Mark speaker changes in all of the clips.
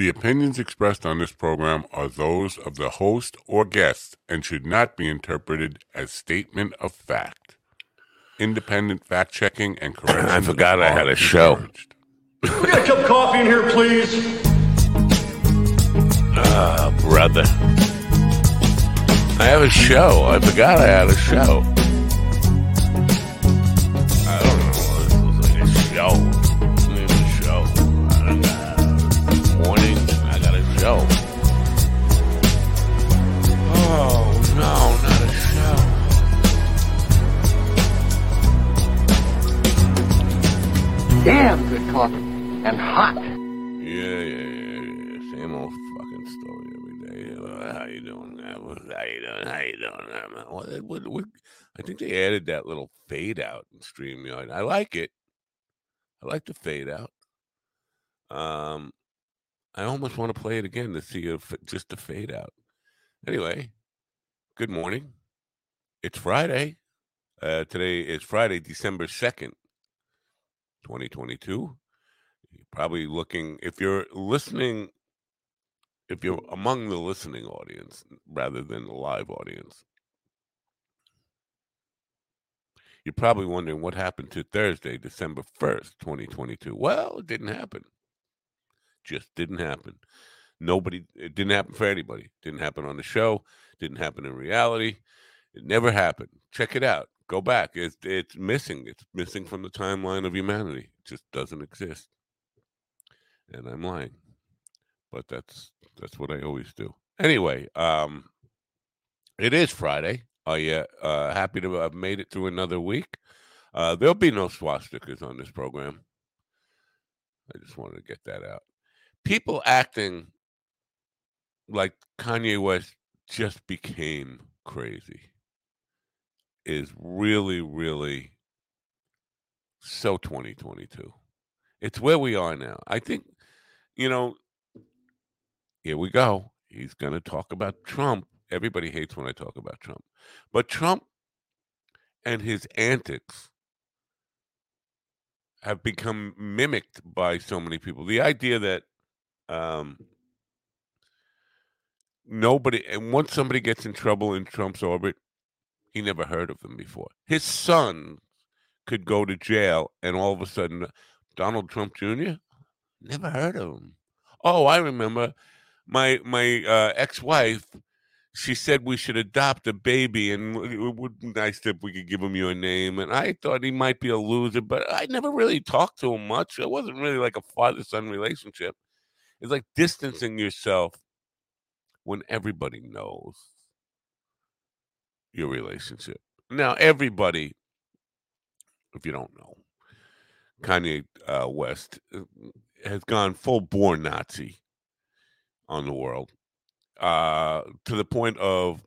Speaker 1: The opinions expressed on this program are those of the host or guest and should not be interpreted as statement of fact. Independent fact checking and correction.
Speaker 2: I forgot I had a show.
Speaker 3: We got a cup of coffee in here, please.
Speaker 2: Ah, brother. I have a show. I forgot I had a show. Show. Oh no, not a show.
Speaker 4: Damn good coffee. And hot.
Speaker 2: Yeah, yeah, yeah, yeah. Same old fucking story every day. Uh, How you doing? How you doing? How you doing? What, what, what, I think they added that little fade out in StreamYard. I like it. I like the fade out. Um, I almost want to play it again to see if just the fade out. Anyway, good morning. It's Friday. Uh, today is Friday, December second, twenty twenty two you're probably looking if you're listening if you're among the listening audience rather than the live audience you're probably wondering what happened to thursday december 1st 2022 well it didn't happen just didn't happen nobody it didn't happen for anybody didn't happen on the show didn't happen in reality it never happened check it out go back it's it's missing it's missing from the timeline of humanity it just doesn't exist and I'm lying. But that's that's what I always do. Anyway, um it is Friday. Are you uh happy to have made it through another week? Uh there'll be no swastikas on this program. I just wanted to get that out. People acting like Kanye West just became crazy is really, really so 2022. It's where we are now. I think, you know, here we go. He's going to talk about Trump. Everybody hates when I talk about Trump. But Trump and his antics have become mimicked by so many people. The idea that um, nobody, and once somebody gets in trouble in Trump's orbit, he never heard of them before. His son could go to jail, and all of a sudden, Donald Trump Jr. Never heard of him. Oh, I remember my my uh, ex-wife. She said we should adopt a baby, and it would be nice if we could give him your name. And I thought he might be a loser, but I never really talked to him much. It wasn't really like a father-son relationship. It's like distancing yourself when everybody knows your relationship. Now, everybody, if you don't know, Kanye uh, West uh, has gone full bore Nazi on the world uh, to the point of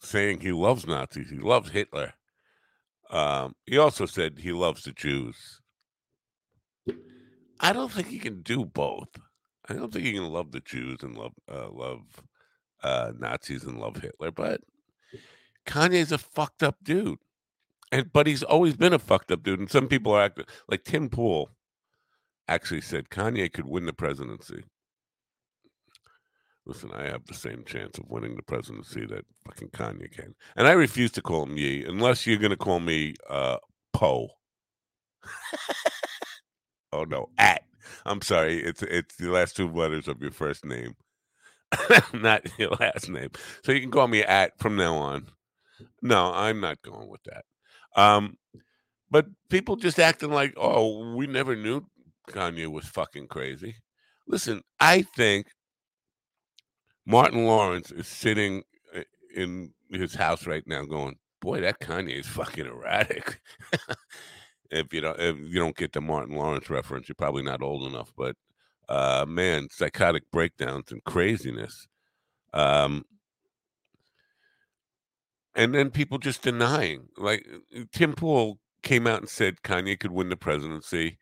Speaker 2: saying he loves Nazis, he loves Hitler. Um, he also said he loves the Jews. I don't think he can do both. I don't think he can love the Jews and love uh, love uh, Nazis and love Hitler, but Kanye's a fucked up dude and but he's always been a fucked up dude. And some people are acting like Tim Pool actually said Kanye could win the presidency. Listen, I have the same chance of winning the presidency that fucking Kanye can. And I refuse to call him Ye unless you're gonna call me uh Poe. oh no, at. I'm sorry, it's it's the last two letters of your first name. not your last name. So you can call me at from now on. No, I'm not going with that. Um, but people just acting like, oh, we never knew Kanye was fucking crazy. Listen, I think Martin Lawrence is sitting in his house right now, going, "Boy, that Kanye is fucking erratic." if you don't, if you don't get the Martin Lawrence reference, you're probably not old enough. But uh, man, psychotic breakdowns and craziness. Um, and then people just denying. Like uh, Tim Pool came out and said Kanye could win the presidency,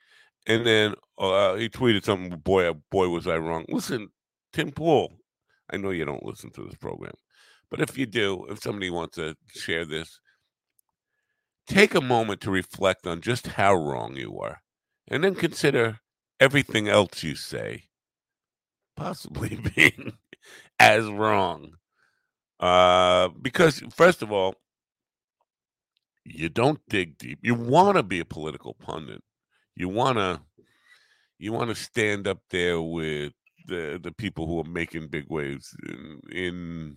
Speaker 2: and then uh, he tweeted something. Boy, oh, boy, was I wrong. Listen, Tim Pool. I know you don't listen to this program, but if you do, if somebody wants to share this, take a moment to reflect on just how wrong you were. and then consider everything else you say possibly being as wrong. Uh, because, first of all, you don't dig deep. You want to be a political pundit. You want to you want to stand up there with the the people who are making big waves in, in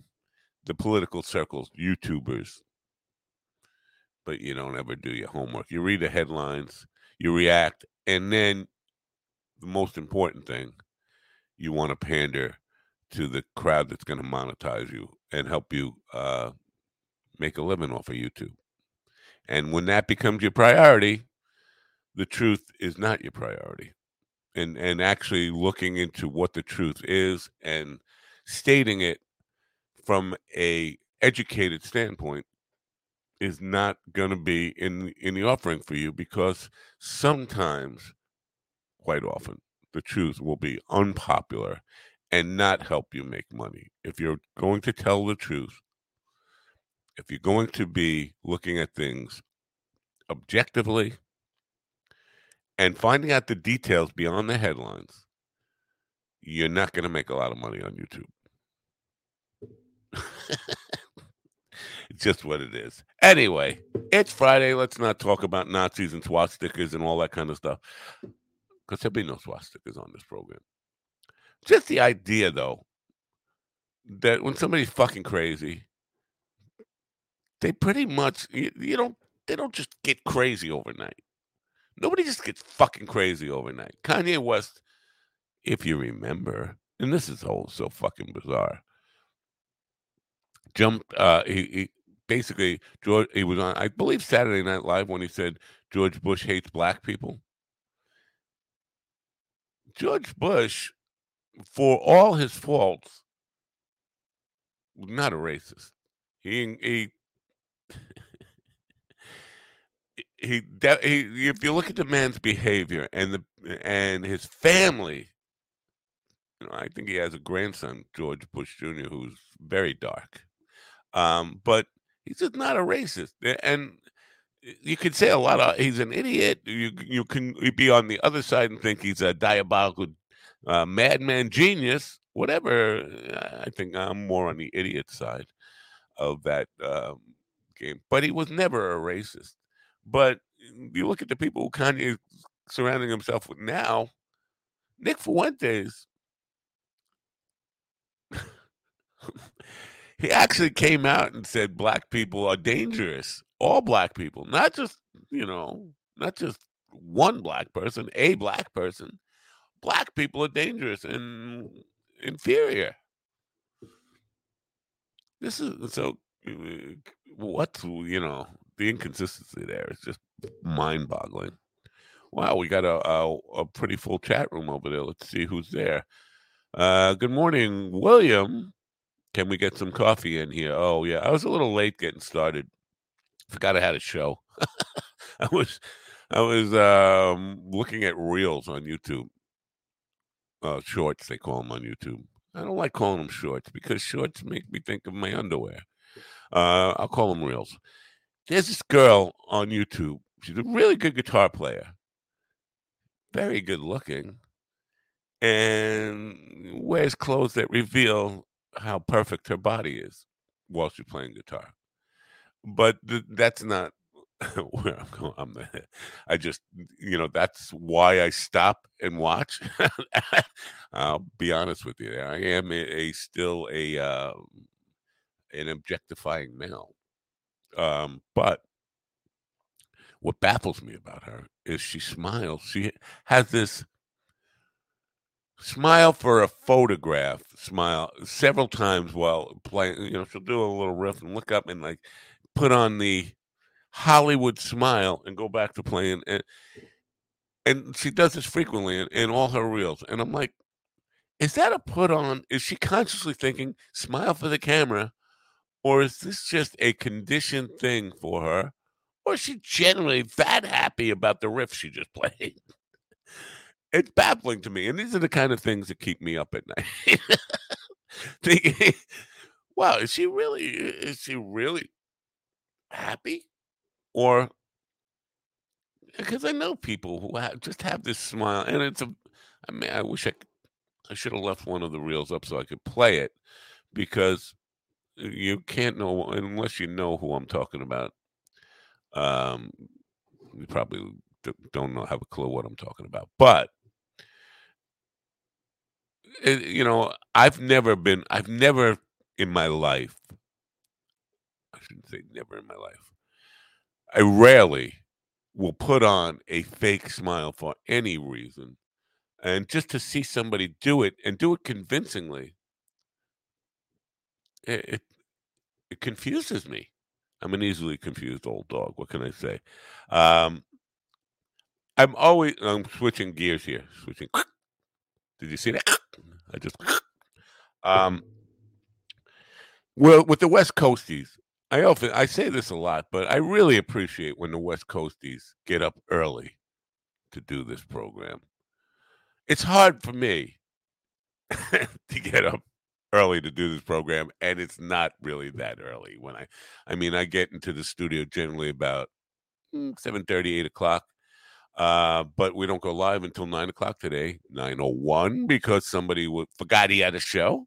Speaker 2: the political circles, YouTubers. But you don't ever do your homework. You read the headlines, you react, and then the most important thing, you want to pander to the crowd that's going to monetize you and help you uh, make a living off of YouTube. And when that becomes your priority, the truth is not your priority. And and actually looking into what the truth is and stating it from a educated standpoint is not going to be in in the offering for you because sometimes quite often the truth will be unpopular and not help you make money if you're going to tell the truth if you're going to be looking at things objectively and finding out the details beyond the headlines, you're not going to make a lot of money on YouTube. just what it is. Anyway, it's Friday. Let's not talk about Nazis and swastikas and all that kind of stuff. Because there'll be no swastikas on this program. Just the idea, though, that when somebody's fucking crazy, they pretty much you, you don't they don't just get crazy overnight. Nobody just gets fucking crazy overnight. Kanye West, if you remember, and this is all so fucking bizarre. Jumped. Uh, he, he basically George. He was on, I believe, Saturday Night Live when he said George Bush hates black people. George Bush, for all his faults, was not a racist. He he he, he if you look at the man's behavior and the and his family you know, I think he has a grandson, George Bush Jr., who's very dark. Um, but he's just not a racist. And you could say a lot of he's an idiot. You you can be on the other side and think he's a diabolical uh, madman genius. Whatever. I think I'm more on the idiot side of that um, game. But he was never a racist. But you look at the people who Kanye is surrounding himself with now, Nick Fuentes. he actually came out and said black people are dangerous. All black people, not just, you know, not just one black person, a black person. Black people are dangerous and inferior. This is so what's you know the inconsistency there is just mind boggling. Wow, we got a, a, a pretty full chat room over there. Let's see who's there. Uh, good morning, William. Can we get some coffee in here? Oh yeah, I was a little late getting started. Forgot I had a show. I was I was um, looking at reels on YouTube. Uh, shorts they call them on YouTube. I don't like calling them shorts because shorts make me think of my underwear. Uh, I'll call them reels there's this girl on YouTube. She's a really good guitar player, very good looking, and wears clothes that reveal how perfect her body is while she's playing guitar. But th- that's not where I'm going. I'm the, I just, you know, that's why I stop and watch. I'll be honest with you. I am a, a still a uh, an objectifying male. Um, but what baffles me about her is she smiles. She has this smile for a photograph smile several times while playing. You know, she'll do a little riff and look up and like put on the Hollywood smile and go back to playing. And, and she does this frequently in, in all her reels. And I'm like, is that a put on? Is she consciously thinking, smile for the camera? Or is this just a conditioned thing for her? Or is she generally that happy about the riff she just played? It's baffling to me. And these are the kind of things that keep me up at night. Thinking, wow, is she really is she really happy? Or because I know people who ha- just have this smile, and it's a. I mean, I wish I I should have left one of the reels up so I could play it, because you can't know unless you know who I'm talking about. Um, you probably don't know have a clue what I'm talking about, but it, you know, I've never been. I've never in my life. I shouldn't say never in my life. I rarely will put on a fake smile for any reason. And just to see somebody do it and do it convincingly, it, it, it confuses me. I'm an easily confused old dog. What can I say? Um, I'm always I'm switching gears here. Switching. Did you see that? I just. Um. Well, with the West Coasties, I often I say this a lot, but I really appreciate when the West Coasties get up early to do this program. It's hard for me to get up early to do this program, and it's not really that early. When I, I mean, I get into the studio generally about mm, seven thirty, eight o'clock. Uh, but we don't go live until nine o'clock today, nine oh one, because somebody w- forgot he had a show.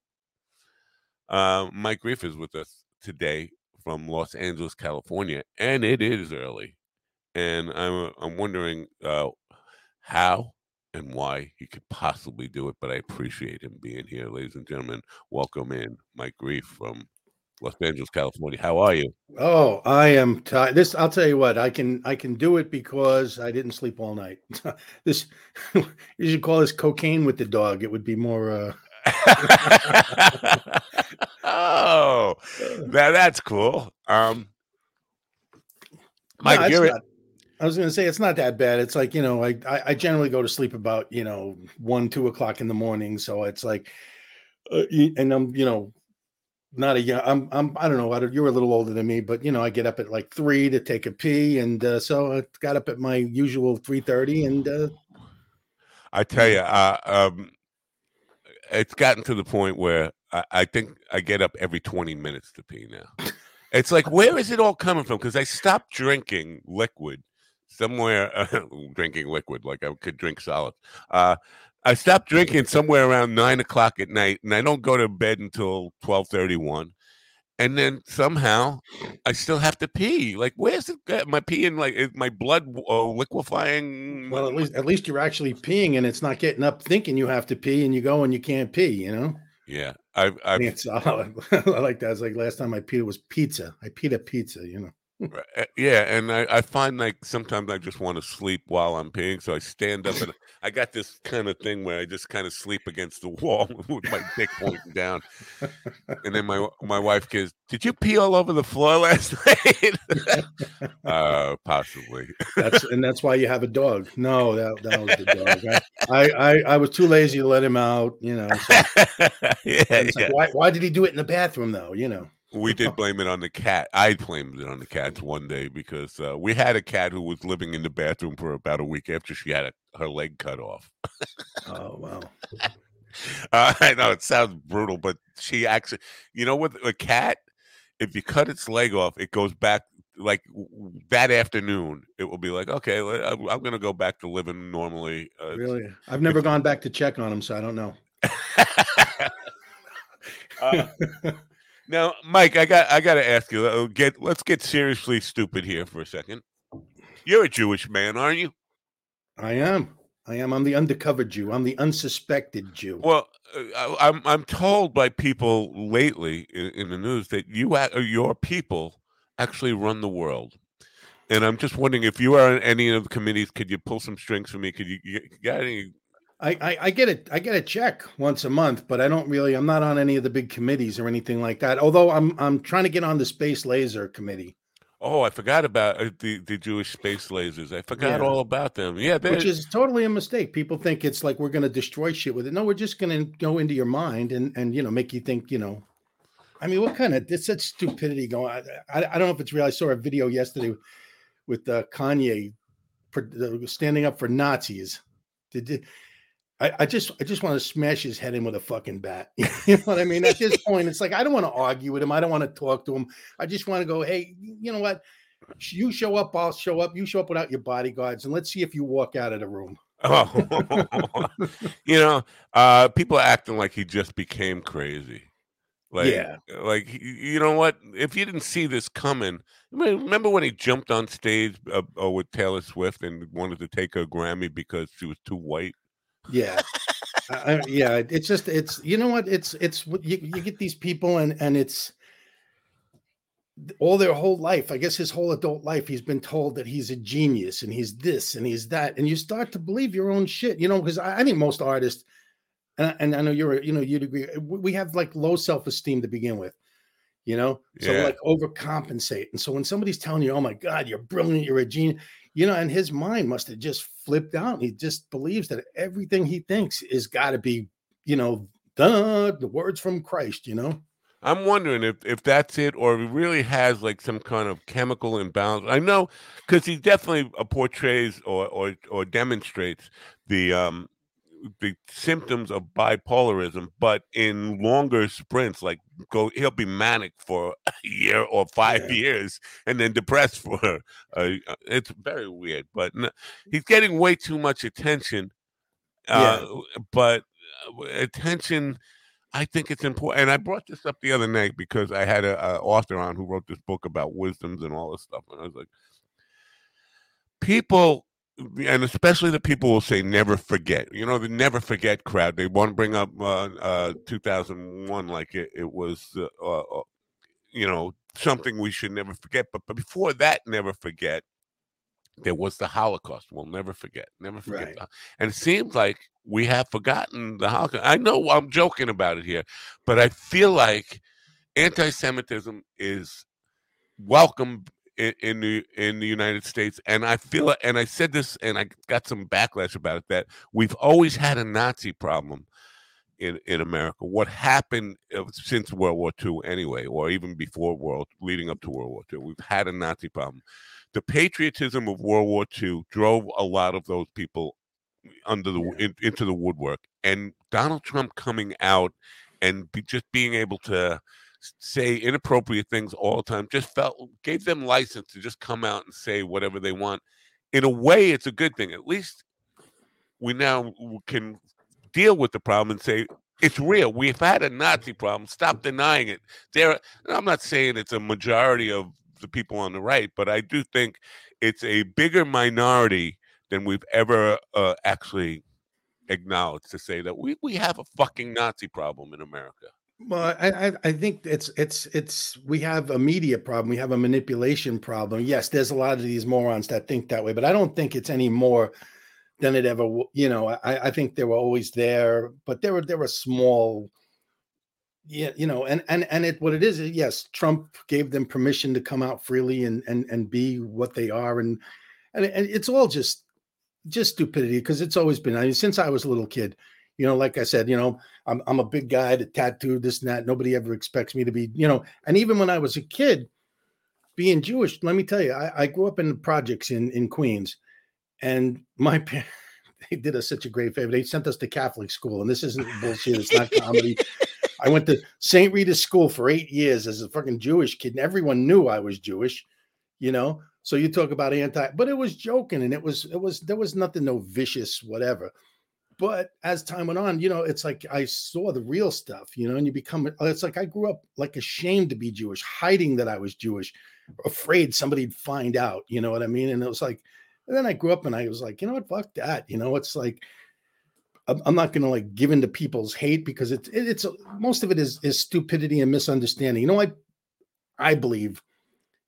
Speaker 2: Uh, Mike Grief is with us today from Los Angeles, California, and it is early. And I'm I'm wondering uh, how and why he could possibly do it, but I appreciate him being here, ladies and gentlemen. Welcome in Mike Grief from Los Angeles, California. How are you?
Speaker 5: Oh, I am tired. This I'll tell you what, I can I can do it because I didn't sleep all night. this you should call this cocaine with the dog. It would be more uh
Speaker 2: oh, that that's cool. Um, Mike,
Speaker 5: no, not- I was gonna say it's not that bad. It's like, you know, I, I I generally go to sleep about, you know, one, two o'clock in the morning. So it's like uh, and I'm, you know, not a young I'm I'm I don't know, I don't- you're a little older than me, but you know, I get up at like three to take a pee. And uh, so I got up at my usual three thirty and uh
Speaker 2: I tell you, uh, um, it's gotten to the point where I, I think I get up every 20 minutes to pee now. It's like, where is it all coming from? Because I stopped drinking liquid somewhere, uh, drinking liquid like I could drink solid. Uh, I stopped drinking somewhere around nine o'clock at night, and I don't go to bed until 12:31. And then somehow I still have to pee. Like, where's it? I peeing? Like, is my blood uh, liquefying?
Speaker 5: Well, at least at least you're actually peeing, and it's not getting up thinking you have to pee, and you go and you can't pee. You know,
Speaker 2: Yeah, I've,
Speaker 5: I
Speaker 2: I've
Speaker 5: mean, it's I like that. It's like last time I peed it was pizza. I peed a pizza. You know,
Speaker 2: Yeah, and I, I find like sometimes I just want to sleep while I'm peeing, so I stand up and I got this kind of thing where I just kind of sleep against the wall with my dick pointing down, and then my my wife goes, "Did you pee all over the floor last night?" uh, possibly.
Speaker 5: that's and that's why you have a dog. No, that that was the dog. I I, I, I was too lazy to let him out. You know, so
Speaker 2: yeah,
Speaker 5: it's like,
Speaker 2: yeah.
Speaker 5: why why did he do it in the bathroom though? You know,
Speaker 2: We did blame it on the cat. I blamed it on the cats one day because uh, we had a cat who was living in the bathroom for about a week after she had a, her leg cut off.
Speaker 5: oh wow,
Speaker 2: Uh, I know it sounds brutal, but she actually, you know, with a cat, if you cut its leg off, it goes back like that afternoon. It will be like, okay, I'm, to go back to living normally. Uh,
Speaker 5: really? I've never gone back to check on him, so I don't know.
Speaker 2: Uh, now, Mike, I got I got to ask you. Get let's get seriously stupid here for a second. You're a Jewish man, aren't you?
Speaker 5: I am. I am. I'm the undercover Jew. I'm the unsuspected Jew.
Speaker 2: Well, uh, I- I'm I'm told by people lately in, in the news that you a- uh, your people actually run the world, and I'm just wondering if you are on any of the committees. Could you pull some strings for me? Could you, you got any?
Speaker 5: I, I I get it. I get a check once a month, but I don't really. I'm not on any of the big committees or anything like that. Although I'm I'm trying to get on the space laser committee,
Speaker 2: Oh, I forgot about uh, the the Jewish space lasers. I forgot
Speaker 5: Yeah.
Speaker 2: all about them. Yeah,
Speaker 5: which is totally a mistake. People think it's like we're going to destroy shit with it. No, we're just going to go into your mind and and you know make you think. You know, I mean, what kind of it's such stupidity going? on. I, I I don't know if it's real. I saw a video yesterday with uh, Kanye uh, standing up for Nazis. Did, did I, I just I just want to smash his head in with a fucking bat. you know what I mean? At this point, it's like I don't want to argue with him. I don't want to talk to him. I just want to go, hey, you know what? You show up, I'll show up. You show up without your bodyguards, and let's see if you walk out of the room.
Speaker 2: Oh, you know, uh, people acting like he just became crazy. Like,
Speaker 5: Yeah.
Speaker 2: like you know what? If you didn't see this coming, remember when he jumped on stage uh, uh, with Taylor Swift and wanted to take her Grammy because she was too white?
Speaker 5: Yeah, I, yeah. It's just it's you know what? It's it's you, you get these people and and it's all their whole life. I guess his whole adult life, he's been told that he's a genius and he's this and he's that, and you start to believe your own shit. You know, because I, I think most artists, and I, and I know you're you know you'd agree. Eh, we we have like low self esteem to begin with. You know, so
Speaker 2: Yeah.
Speaker 5: like overcompensate. And so when somebody's telling you, "Oh my God, you're brilliant, you're a genius," you know, and his mind must have just flipped out. He just believes that everything he thinks is got to be, you know, duh, the words from Christ. You know,
Speaker 2: I'm wondering if if that's it, or if he really has like some kind of chemical imbalance. I know because he definitely uh, portrays or or or demonstrates the um the symptoms of bipolarism, but in longer sprints, like go he'll be manic for a year or five
Speaker 5: Yeah.
Speaker 2: years, and then depressed for. Uh, it's very weird, but n- he's getting way too much attention. Uh, but uh, attention. I think it's important, and I brought this up the other night because I had a, a author on who wrote this book about wisdoms and all this stuff, and I was like, people, and especially the people will say never forget. You know, the never forget crowd. They want to bring up uh, uh, 2001 like it, it was, uh, uh, uh, you know, something we should never forget. But, but before that, never forget. There was the Holocaust. We'll never forget. Never forget.
Speaker 5: Right.
Speaker 2: and it seems like we have forgotten the Holocaust. I know I'm joking about it here, but I feel like anti-Semitism is welcome in, in the in the United States, and I feel and I said this, and I got some backlash about it that we've always had a Nazi problem in in America. What happened uh, since World War II, anyway, or even before World leading up to World War II, we've had a Nazi problem. The patriotism of World War II drove a lot of those people under the in, into the woodwork, and Donald Trump coming out and be, just being able to say inappropriate things all the time just felt gave them license to just come out and say whatever they want. In a way, it's a good thing. At least we now can deal with the problem and say it's real. We've had a Nazi problem. Stop denying it. There, I'm not saying it's a majority of the people on the right, but I do think it's a bigger minority than we've ever uh, actually acknowledged to say that we, we have a fucking Nazi problem in America.
Speaker 5: Well, I, I think it's it's it's we have a media problem, we have a manipulation problem. Yes, there's a lot of these morons that think that way, but I don't think it's any more than it ever. You know, I I think they were always there, but they were they were small. Yeah, you know, and and and it what it is. is, Yes, Trump gave them permission to come out freely and and and be what they are, and and, and it's all just just stupidity because it's always been. I mean, since I was a little kid, you know, like I said, you know, I'm I'm a big guy, that tattooed this and that. Nobody ever expects me to be, you know. And even when I was a kid, being Jewish, let me tell you, I, I grew up in the projects in in Queens, and my parents they did us such a great favor. They sent us to Catholic school, and this isn't bullshit. It's not comedy. I went to St. Rita's school for eight years as a fucking Jewish kid, and everyone knew I was Jewish, you know. So you talk about anti, but it was joking, and it was it was there was nothing no vicious whatever. But as time went on, you know, it's like I saw the real stuff, you know, and you become uh, it's like I grew up like ashamed to be Jewish, hiding that I was Jewish, afraid somebody'd find out, you know what I mean? And it was like, and then I grew up and I was like, you know what, fuck that, you know, it's like I'm not gonna like give in to people's hate because it's it- it's most of it is is stupidity and misunderstanding. You know what? I believe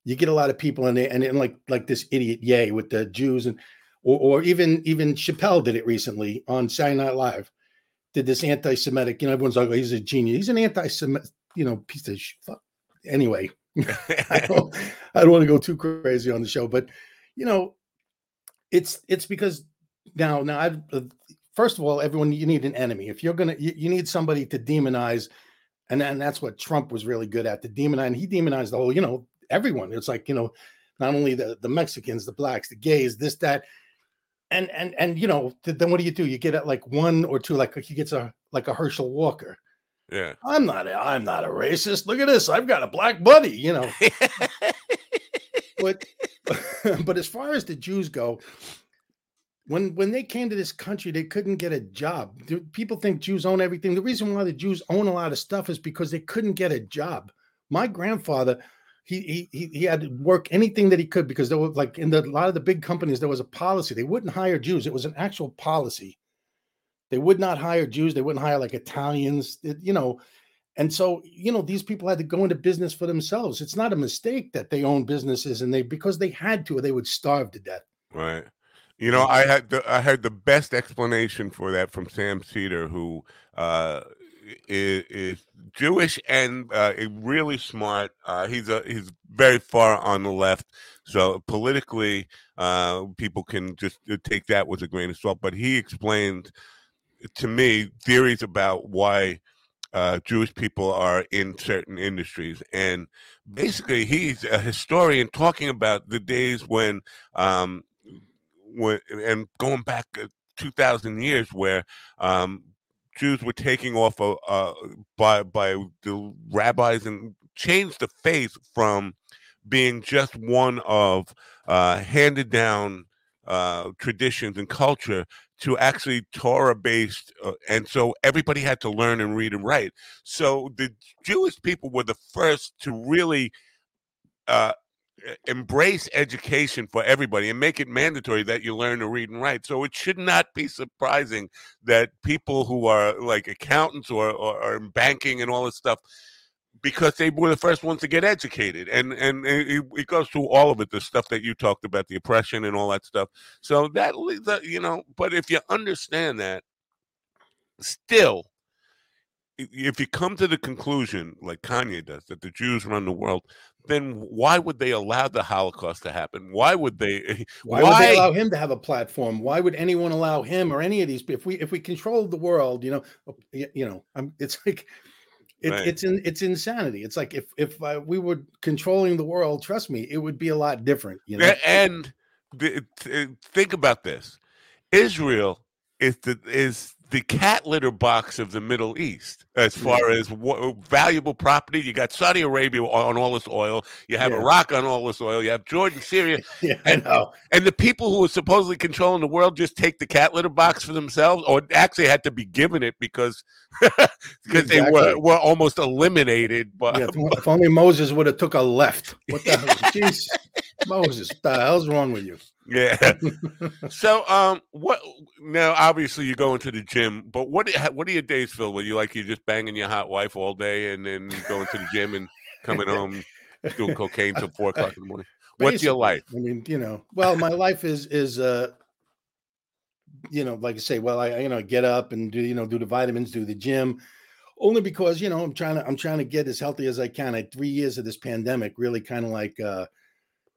Speaker 5: you get a lot of people in there and, and like like this idiot Ye with the Jews and or, or even even Chappelle did it recently on Saturday Night Live. Did this anti-Semitic? You know, everyone's like, oh, he's a genius. He's an anti-Semitic, you know, piece of sh- fuck. Anyway, I don't, I don't want to go too crazy on the show, but you know, it's it's because now now I've uh, first of all, everyone you need an enemy. If you're gonna, you, you need somebody to demonize, and and that's what Trump was really good at to demonize. And he demonized the whole, you know, everyone. It's like you know, not only the the Mexicans, the blacks, the gays, this that, and and and you know, then what do you do? You get at like one or two, like he gets a like a Herschel Walker.
Speaker 2: Yeah.
Speaker 5: I'm not a, I'm not a racist. Look at this. I've got a black buddy, you know. but but as far as the Jews go, when when they came to this country, they couldn't get a job. People think Jews own everything. The reason why the Jews own a lot of stuff is because they couldn't get a job. My grandfather, he he he, had to work anything that he could because there was like in the, a lot of the big companies there was a policy they wouldn't hire Jews. It was an actual policy. They would not hire Jews. They wouldn't hire like Italians. it- you know, and so, you know, these people had to go into business for themselves. It's not a mistake that they own businesses and they because they had to, or they would starve to death.
Speaker 2: Right. You know, I had the I had the best explanation for that from Sam Seder, who uh, is, is Jewish and uh, really smart. Uh, he's a he's very far on the left, so politically, uh, people can just uh, take that with a grain of salt. But he explained to me theories about why uh, Jewish people are in certain industries, and basically, he's a historian talking about the days when. Um, when and going back uh, 2000 years where um, Jews were taking off uh, uh, by by the rabbis and changed the faith from being just one of uh, handed down uh, traditions and culture to actually Torah based, uh, and so everybody had to learn and read and write. So the Jewish people were the first to really uh, embrace education for everybody and make it mandatory that you learn to read and write. So it should not be surprising that people who are like accountants or, or, or in banking and all this stuff, because they were the first ones to get educated, and and it, it goes through all of it, the stuff that you talked about, the oppression and all that stuff. So that you know, but if you understand that, still if you come to the conclusion, like Kanye does, that the Jews run the world, then why would they allow the Holocaust to happen? Why would they?
Speaker 5: Why, would they allow him to have a platform? Why would anyone allow him or any of these? If we if we controlled the world, you know, uh, you know, I'm, it's like it,
Speaker 2: Right.
Speaker 5: it's in it's insanity. It's like if if uh, we were controlling the world, trust me, it would be a lot different. You know,
Speaker 2: And think about this: Israel is the is the cat litter box of the Middle East as far as wha- valuable property. You got Saudi Arabia on all this oil. You have
Speaker 5: Yeah.
Speaker 2: Iraq on all this oil. You have Jordan, Syria,
Speaker 5: yeah,
Speaker 2: and- and the people who are supposedly controlling the world just take the cat litter box for themselves, or actually had to be given it because because they were were almost eliminated. But
Speaker 5: Yeah, if, if only Moses would have took a left. What the hell? Jeez, Moses, what the hell's wrong with you?
Speaker 2: Yeah. so, um, what now? Obviously, you go into the gym, but what what are your days filled with? You like you just banging your hot wife all day, and then going to the gym and coming home doing cocaine till four o'clock in the morning. What's your life?
Speaker 5: I mean, you know, well, my life is is uh you know, like I say, well, I you know, get up and do, you know, do the vitamins, do the gym, only because, you know, I'm trying to I'm trying to get as healthy as I can. I three years of this pandemic, really kind of like uh,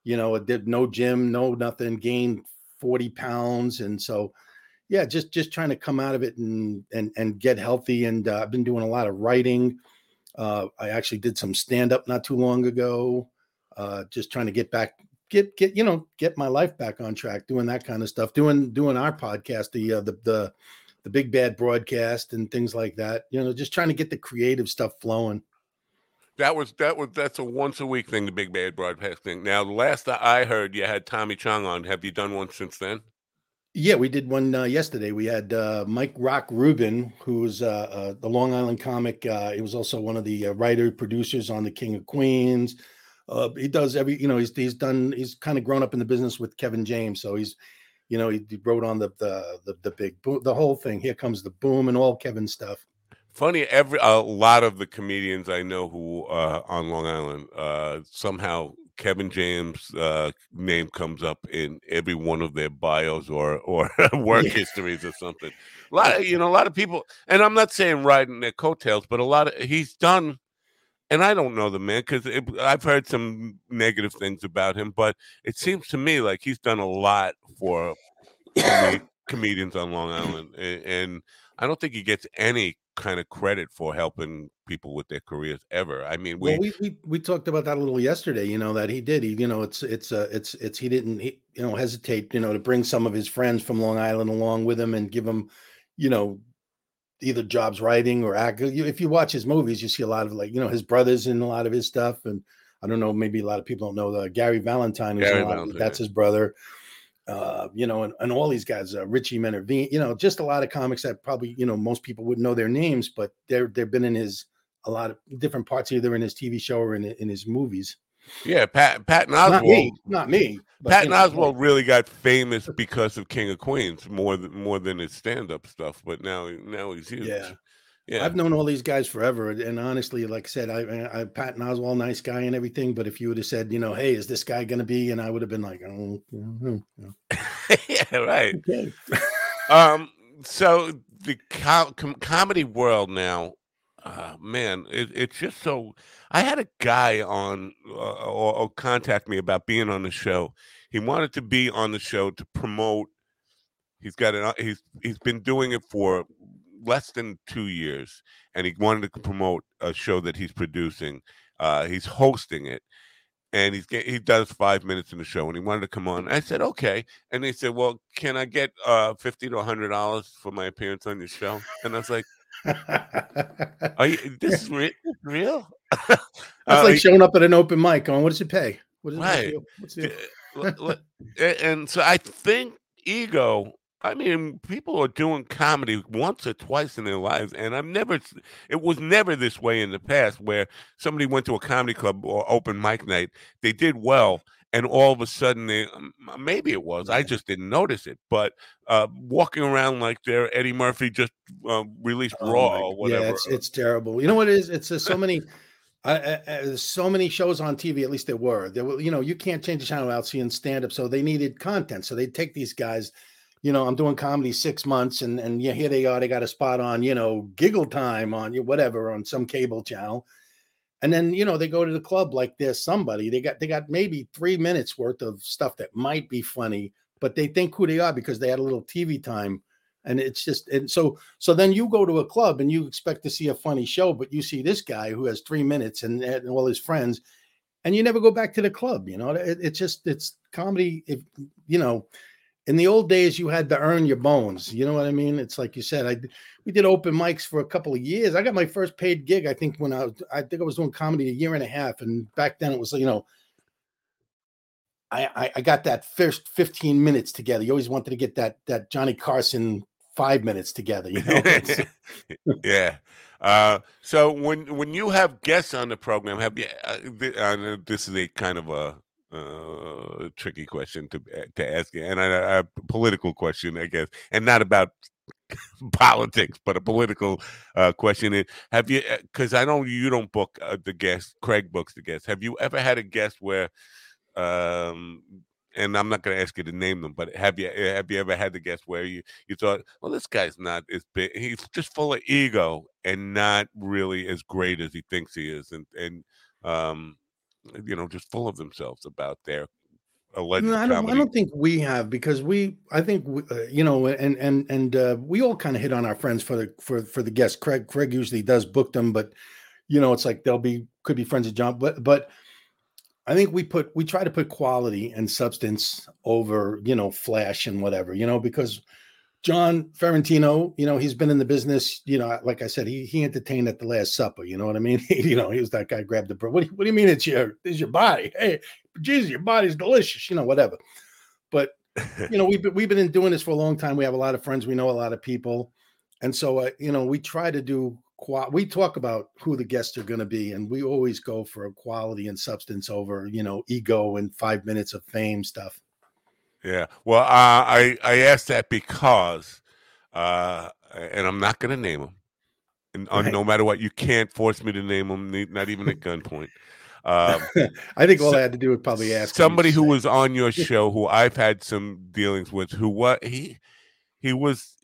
Speaker 5: you know, did no gym, no nothing, gained 40 pounds. And so yeah, just just trying to come out of it and and and get healthy. And uh, I've been doing a lot of writing. Uh, I actually did some stand up not too long ago. Uh, just trying to get back, get get you know, get my life back on track, doing that kind of stuff, doing doing our podcast, the uh, the the the big bad broadcast and things like that. You know, just trying to get the creative stuff flowing.
Speaker 2: That was that was that's a once a week thing, the big bad broadcast thing. Now, the last I heard, you had Tommy Chong on. Have you done one since then?
Speaker 5: Yeah, we did one uh, yesterday. We had uh, Mike Rock Reuben, who's uh, uh, the Long Island comic. Uh, he was also one of the uh, writer producers on The King of Queens. He does every, you know, he's he's done. He's kind of grown up in the business with Kevin James, so he's, you know, he, he wrote on the the the, the big boom, the whole thing. Here comes the boom and all Kevin stuff.
Speaker 2: Funny, every a lot of the comedians I know who on Long Island somehow Kevin James' uh, name comes up in every one of their bios or or work
Speaker 5: Yeah.
Speaker 2: histories or something. A lot of you know, a lot of people, and I'm not saying riding their coattails, but a lot of he's done. And I don't know the man because I've heard some negative things about him, but it seems to me like he's done a lot for comed- comedians on Long Island, a- and I don't think he gets any kind of credit for helping people with their careers ever. I mean, we,
Speaker 5: well, we, we we talked about that a little yesterday. You know that he did. He, you know, it's it's uh, it's it's he didn't he, you know hesitate. You know to bring some of his friends from Long Island along with him and give him, you know, either jobs writing or act. If you watch his movies, you see a lot of like you know his brothers in a lot of his stuff. And I don't know. Maybe a lot of people don't know the Gary Valentine.
Speaker 2: Gary Valentine,
Speaker 5: that's his brother. Uh, you know, and, and all these guys, uh, Richie Minervini, you know, just a lot of comics that probably you know most people wouldn't know their names, but they're they've been in his a lot of different parts, either in his TV show or in in his movies.
Speaker 2: Yeah, Pat Patton
Speaker 5: Not
Speaker 2: Oswalt.
Speaker 5: me, not me. but, you know,
Speaker 2: Oswalt really got famous because of King of Queens more than more than his stand-up stuff. But now now he's huge.
Speaker 5: Yeah.
Speaker 2: Yeah.
Speaker 5: I've known all these guys forever, and honestly, like I said, I, I Patton Oswalt, nice guy and everything. But if you would have said, you know, hey, is this guy going to be? And I would have been like, oh, yeah.
Speaker 2: yeah, right.
Speaker 5: okay.
Speaker 2: Um, so the co- com- comedy world now, uh, man, it, it's just so. I had a guy on uh, or, or contact me about being on the show. He wanted to be on the show to promote. He's got an. He's he's been doing it for less than two years, and he wanted to promote a show that he's producing. Uh, he's hosting it, and he's get, he does five minutes in the show, and he wanted to come on. I said okay, and they said, "Well, can I get uh fifty to hundred dollars for my appearance on your show?" And I was like, "Are you this is re- real?"
Speaker 5: That's
Speaker 2: Uh,
Speaker 5: like showing up at an open mic. Going, what does it pay? What is
Speaker 2: Right.
Speaker 5: What's
Speaker 2: l- l- a- and so I think ego. I mean, people are doing comedy once or twice in their lives, and I've never. It was never this way in the past, where somebody went to a comedy club or open mic night, they did well, and all of a sudden they. um, Maybe it was. I just didn't notice it, but uh, walking around like they're Eddie Murphy just uh, released
Speaker 5: Oh
Speaker 2: Raw or whatever.
Speaker 5: Yeah, it's it's terrible. You know what it is? It's uh, so many. I, I, I- there's so many shows on TV. At least there were. There were. You know, you can't change the channel without seeing stand up. So they needed content. So they take these guys. You know, I'm doing comedy six months, and and yeah, here they are. They got a spot on. You know, Giggle Time on you whatever on some cable channel. And then you know they go to the club like there's somebody. They got they got maybe three minutes worth of stuff that might be funny, but they think who they are because they had a little TV time and it's just and so so then you go to a club and you expect to see a funny show but you see this guy who has three minutes and, and all his friends and you never go back to the club you know it, it's just it's comedy if you know in the old days you had to earn your bones you know what i mean it's like you said i we did open mics for a couple of years i got my first paid gig i think when i was i think i was doing comedy a year and a half and back then it was you know I, I, I got that first 15 minutes together. You always wanted to get that that Johnny Carson five minutes together, you know.
Speaker 2: Yeah. Uh, so when when you have guests on the program, have you? Uh, this is a kind of a uh, tricky question to to ask you, and a, a political question, I guess, and not about politics, but a political uh, question. Have you? Because I know you don't book uh, the guests. Craig books the guests. Have you ever had a guest where? Um, and I'm not going to ask you to name them, but have you have you ever had the guest where you you thought, well, this guy's not as big. He's just full of ego and not really as great as he thinks he is, and and um, you know, just full of themselves about their alleged
Speaker 5: No, I don't. I don't think we have because we. I think we, uh, you know, and and and uh, we all kind of hit on our friends for the for for the guests. Craig Craig usually does book them, but you know, it's like they'll be could be friends of John, but but I think we put we try to put quality and substance over you know flash and whatever you know because John Ferrantino, you know, he's been in the business. You know, like I said, he he entertained at the Last Supper. You know what I mean? you know, he was that guy grabbed the bread. What, do you- what do you mean it's your it's your body? Hey, Jesus, your body's delicious. You know, whatever. But you know, we've been, we've been doing this for a long time. We have a lot of friends. We know a lot of people, and so uh, you know, we try to do. We talk about who the guests are going to be, and we always go for a quality and substance over you know ego and five minutes of fame stuff.
Speaker 2: Yeah. Well, uh, I I asked that because, uh, and I'm not going to name them. And uh,
Speaker 5: Right.
Speaker 2: no matter what, you can't force me to name them, not even at gunpoint. Um,
Speaker 5: I think all
Speaker 2: So-
Speaker 5: I had to do was probably ask
Speaker 2: somebody who was on your show, who I've had some dealings with, who what he he was.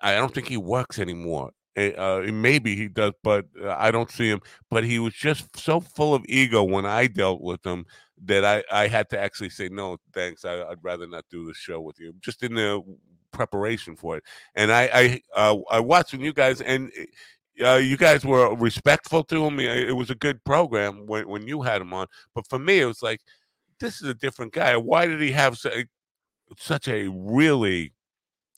Speaker 2: I don't think he works anymore. Uh, maybe he does, but uh, I don't see him. But he was just so full of ego when I dealt with him that I, I had to actually say no, thanks. I, I'd rather not do the show with you. Just in the preparation for it, and I I uh, I watched you guys and. Uh, you guys were respectful to him. It was a good program when, when you had him on. But for me, it was like, this is a different guy. Why did he have su- such a really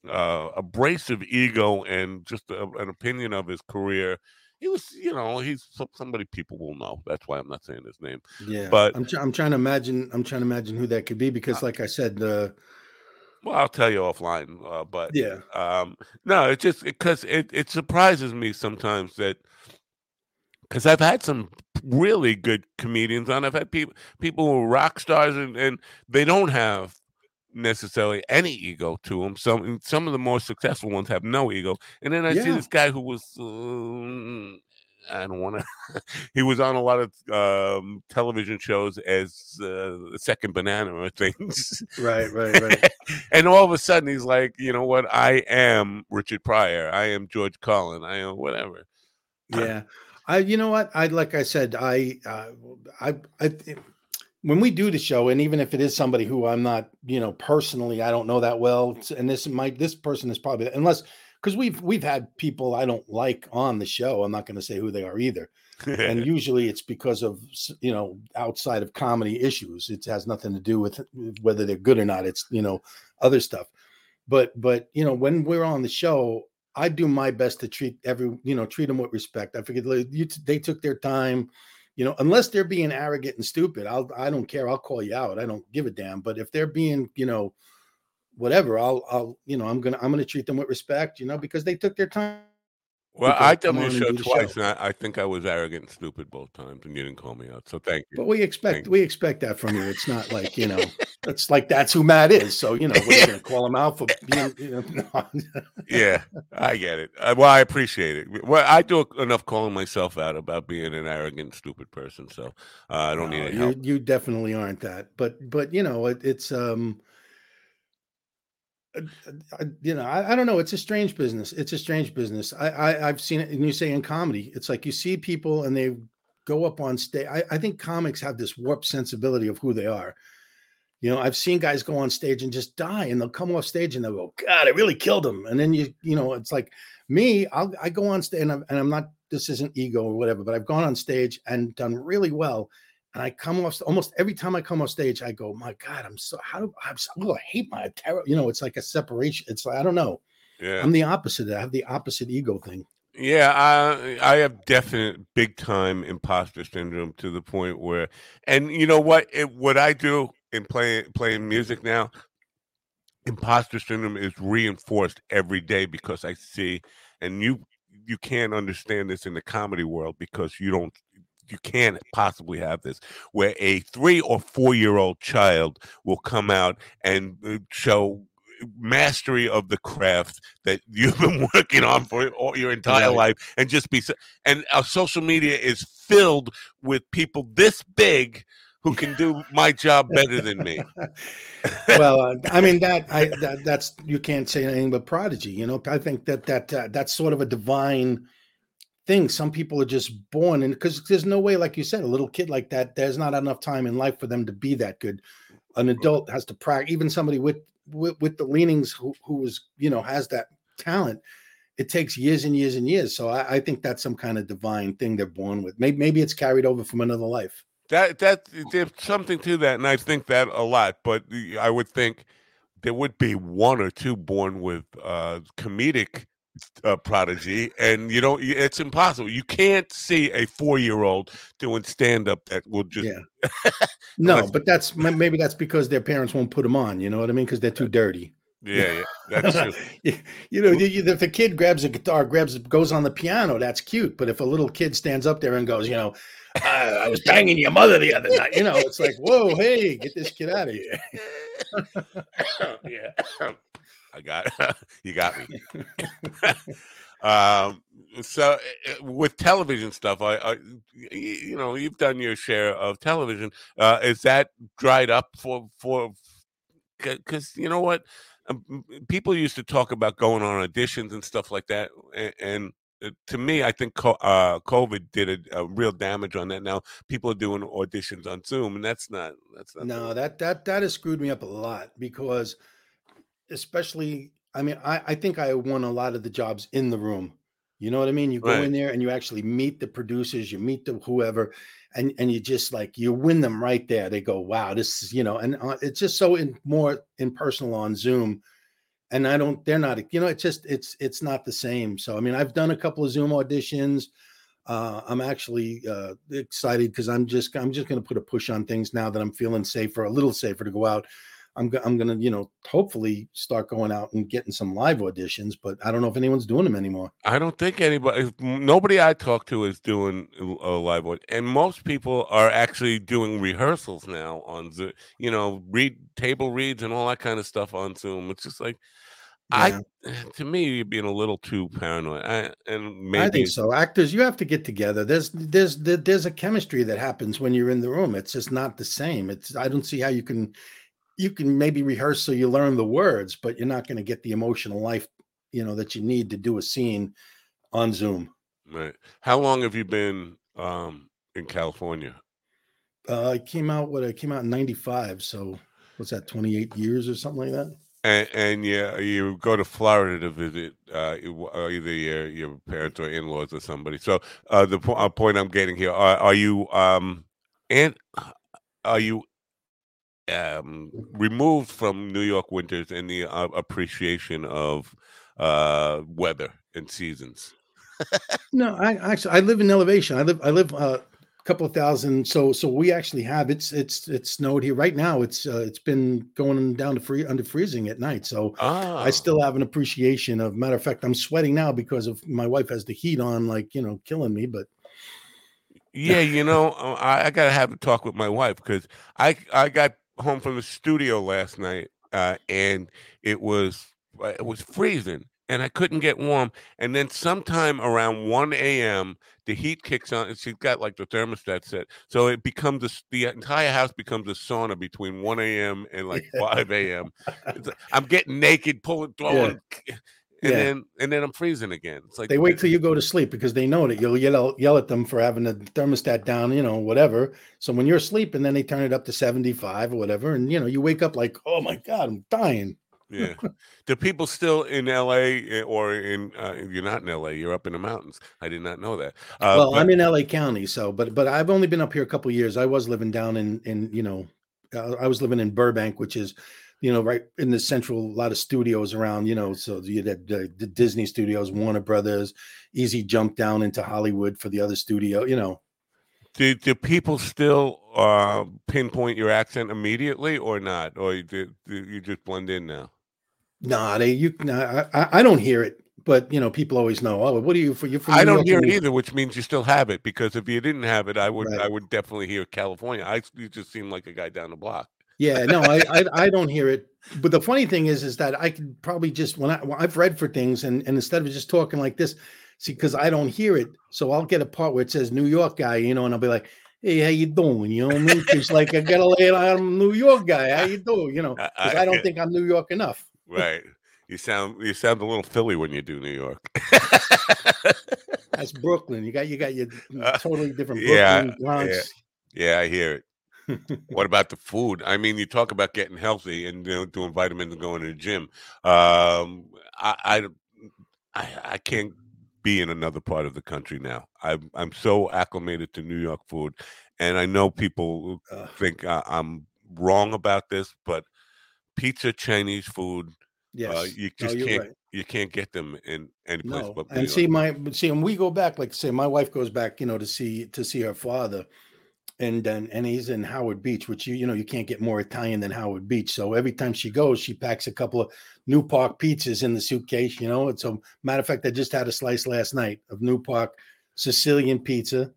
Speaker 2: uh, abrasive ego and just a, an opinion of his career he was, you know, he's somebody people will know. That's why I'm not saying his name.
Speaker 5: Yeah,
Speaker 2: But-
Speaker 5: I'm try- I'm trying to imagine. I'm trying to imagine who that could be because, like I said, the
Speaker 2: Well, I'll tell you offline. Uh, but
Speaker 5: yeah,
Speaker 2: um, no, it's just because it, it surprises me sometimes that because I've had some really good comedians on. I've had people people who are rock stars and, and they don't have necessarily any ego to them. Some some of the more successful ones have no ego. And then I see this guy who was um, I don't want to. he was on a lot of um, television shows as uh, the second banana or things.
Speaker 5: right, right, right.
Speaker 2: and all of a sudden he's like, you know what? I am Richard Pryor. I am George Carlin. I am whatever.
Speaker 5: yeah i you know what i like i said i uh, i i when we do the show and even if it is somebody who i'm not you know personally i don't know that well and this might this person is probably unless because we've we've had people i don't like on the show i'm not going to say who they are either. And usually it's because of you know outside of comedy issues it has nothing to do with whether they're good or not it's you know other stuff. But but you know when we're on the show i do my best to treat every you know treat them with respect. I forget like, you t- they took their time you know unless they're being arrogant and stupid i'll i don't care. I'll call you out. I don't give a damn. But if they're being you know whatever i'll i'll you know i'm gonna i'm gonna treat them with respect you know because they took their time
Speaker 2: well, I
Speaker 5: come
Speaker 2: done your
Speaker 5: on and
Speaker 2: show twice,
Speaker 5: show.
Speaker 2: and I, I think I was arrogant and stupid both times, and you didn't call me out. So thank you.
Speaker 5: But we expect
Speaker 2: Thank-
Speaker 5: we expect that from you. It's not like you know, it's like that's who Matt is. So you know, we're going to call him out for being. You know, no.
Speaker 2: yeah, I get it. Uh, well, I appreciate it. Well, I do enough calling myself out about being an arrogant, stupid person, so uh, I don't need any
Speaker 5: you,
Speaker 2: help.
Speaker 5: you definitely aren't that. But but you know, it, it's um, uh, uh, you know, I, I don't know. It's a strange business. It's a strange business. I, I I've seen it, and you say in comedy, it's like you see people and they go up on stage. I, I think comics have this warped sensibility of who they are. You know, I've seen guys go on stage and just die, and they'll come off stage and they'll go, "God, I really killed him." And then you, you know, it's like me. I'll I go on stage, and I'm, and I'm not. This isn't ego or whatever, but I've gone on stage and done really well. And I come off almost every time I come off stage, I go, "My God, I'm so how do I'm so, oh, I hate my terror." You know, it's like a separation. It's like I don't know.
Speaker 2: Yeah.
Speaker 5: I'm the opposite. I have the opposite ego thing.
Speaker 2: Yeah, I I have definite big time imposter syndrome to the point where, and you know what? It, what I do in playing playing music now, imposter syndrome is reinforced every day because I see, and you you can't understand this in the comedy world because you don't you can't possibly have this where a three or four year old child will come out and uh, show mastery of the craft that you've been working on for all your entire
Speaker 5: Right.
Speaker 2: life and just be and our social media is filled with people this big who can do my job better than me
Speaker 5: well, uh, I mean that I that, that's you can't say anything but prodigy. You know, I think that that uh, that's sort of a divine thing. Some people are just born, and because there's no way, like you said, a little kid like that, there's not enough time in life for them to be that good. An adult has to practice. Even somebody with with, with the leanings who who is you know has that talent. It takes years and years and years. So I, I think that's some kind of divine thing they're born with. Maybe maybe it's carried over from another life.
Speaker 2: that that there's something to that and i think that a lot but I would think there would be one or two born with uh comedic uh, prodigy and you don't it's impossible you can't see a four-year-old doing stand-up that will just
Speaker 5: Yeah. No, but that's maybe that's because their parents won't put them on. You know what I mean? Because they're too dirty.
Speaker 2: yeah, yeah that's true
Speaker 5: you, know, if a kid grabs a guitar, grabs goes on the piano, that's cute. But if a little kid stands up there and goes, you know, I, I was banging your mother the other night, you know, it's like, whoa, hey, get this kid out of here.
Speaker 2: yeah i got you got me. Um so uh, with television stuff I, I you know you've done your share of television uh is that dried up for for because you know what? Um, people used to talk about going on auditions and stuff like that and, and uh, to me i think uh covid did a, a real damage on that. Now people are doing auditions on zoom and that's not that's not
Speaker 5: No, that that that has screwed me up a lot because, especially, I mean, I I think I won a lot of the jobs in the room. You know what I mean? You go
Speaker 2: Right.
Speaker 5: in there and you actually meet the producers, you meet the whoever, and and you just like you win them right there. They go, "Wow, this is you know," and uh, it's just so in more impersonal on Zoom. And I don't, they're not, you know, it's just it's it's not the same. So I mean, I've done a couple of Zoom auditions. uh, I'm actually uh, excited because I'm just I'm just going to put a push on things now that I'm feeling safer, a little safer to go out. I'm go- I'm going to you know hopefully start going out and getting some live auditions, but I don't know if anyone's doing them anymore.
Speaker 2: I don't think anybody, nobody I talk to is doing a live audition, and most people are actually doing rehearsals now on Zoom. You know, read table reads and all that kind of stuff on Zoom. It's just like
Speaker 5: Yeah.
Speaker 2: I, to me, you're being a little too paranoid. I, and maybe
Speaker 5: I think so. Actors, you have to get together. There's there's there's a chemistry that happens when you're in the room. It's just not the same. It's I don't see how you can you can maybe rehearse so you learn the words, but you're not going to get the emotional life, you know, that you need to do a scene on Zoom.
Speaker 2: Right. How long have you been um, in California?
Speaker 5: Uh, I came out what I came out in '95, so what's that? 28 years or something like that.
Speaker 2: And, and yeah, you go to Florida to visit uh, uh, either your, your parents or in-laws or somebody. So uh, the po- uh, point I'm getting here: are, are you um, and are you um, removed from New York winters and the uh, appreciation of uh, weather and seasons?
Speaker 5: No, I actually I live in elevation. I live I live uh, a couple of thousand. So so we actually have it's it's it's snowed here right now. It's uh, it's been going down to free under freezing at night. So
Speaker 2: Ah,
Speaker 5: I still have an appreciation of. Matter of fact, I'm sweating now because of my wife has the heat on, like you know, killing me. But
Speaker 2: Yeah, you know, uh, I, I gotta have a talk with my wife because I I got home from the studio last night uh, and it was uh, it was freezing and I couldn't get warm. And then sometime around one a.m. the heat kicks on. And she's got like the thermostat set, so it becomes a, the entire house becomes a sauna between one a.m. and like five a.m. Like, I'm getting naked, pulling, throwing. And
Speaker 5: Yeah.
Speaker 2: then and then I'm freezing again. It's like
Speaker 5: they wait till you go to sleep because they know that you'll yell yell at them for having the thermostat down, you know, whatever. So when you're asleep, and then they turn it up to 75 or whatever, and you know, you wake up like, oh my god, I'm dying.
Speaker 2: Yeah. Do people still in LA eh, or in uh, you're not in LA, you're up in the mountains. I did not know that. Uh,
Speaker 5: well,
Speaker 2: but-
Speaker 5: I'm in LA County, so but but I've only been up here a couple years. I was living down in in you know, uh, I was living in Burbank, which is you know right in the central. A lot of studios around, you know, so you had the, the Disney studios, Warner Brothers, Easy Jump down into Hollywood for the other studio. You know,
Speaker 2: do, do people still uh, pinpoint your accent immediately or not? Or do, do you just blend in now?
Speaker 5: nah, they you nah, I, I- don't hear it, but you know, people always know. Oh, what are you for? You're from
Speaker 2: I don't hear it either, which means you still have it. Because if you didn't have it, I would
Speaker 5: Right.
Speaker 2: I would definitely hear California. I you just seem like a guy down the block.
Speaker 5: Yeah, no, I, I I don't hear it. But the funny thing is, is that I could probably just when I when I've read for things and and instead of just talking like this, see, because I don't hear it, so I'll get a part where it says New York guy, you know, and I'll be like, Hey, how you doing? You know what I mean? It's like I gotta lay it on I'm a New York guy. How you doing? You know,
Speaker 2: I-
Speaker 5: because
Speaker 2: I-
Speaker 5: I don't think I'm New York enough.
Speaker 2: Right. You sound you sound a little Philly when you do New York.
Speaker 5: That's Brooklyn. You got you got your
Speaker 2: Uh,
Speaker 5: totally different
Speaker 2: yeah,
Speaker 5: Brooklyn, Bronx.
Speaker 2: Yeah, I hear it. What about the food? I mean, you talk about getting healthy and you know, doing vitamins and going to the gym. Um, I, I, I, I can't be in another part of the country now. I'm, I'm so acclimated to New York food, and I know people
Speaker 5: Ugh.
Speaker 2: think I, I'm wrong about this, but pizza, Chinese food,
Speaker 5: Yes.
Speaker 2: uh, you just
Speaker 5: you're
Speaker 2: can't,
Speaker 5: right.
Speaker 2: you can't get them in any place
Speaker 5: No,
Speaker 2: but New
Speaker 5: and
Speaker 2: York.
Speaker 5: see my see, and we go back, like say, my wife goes back, you know, to see to see her father, and then and he's in Howard Beach, which you you know you can't get more Italian than Howard Beach. So every time she goes, she packs a couple of New Park pizzas in the suitcase, you know. And so matter of fact, I just had a slice last night of New Park Sicilian pizza.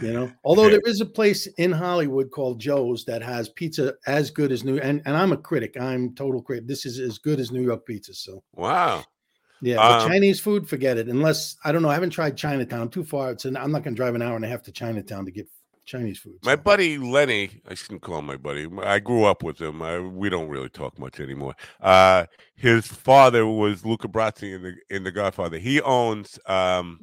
Speaker 5: You know, although there is a place in Hollywood called Joe's that has pizza as good as New, and and I'm a critic. I'm total critic. This is as good as New York pizza. So
Speaker 2: Wow.
Speaker 5: yeah,
Speaker 2: Um,
Speaker 5: Chinese food, forget it. Unless I don't know, I haven't tried Chinatown. Too far. It's an, I'm not going to drive an hour and a half to Chinatown to get Chinese food.
Speaker 2: My buddy Lenny, I shouldn't call him my buddy. I grew up with him. I, we don't really talk much anymore. Uh, his father was Luca Brasi in the in The Godfather. He owns um,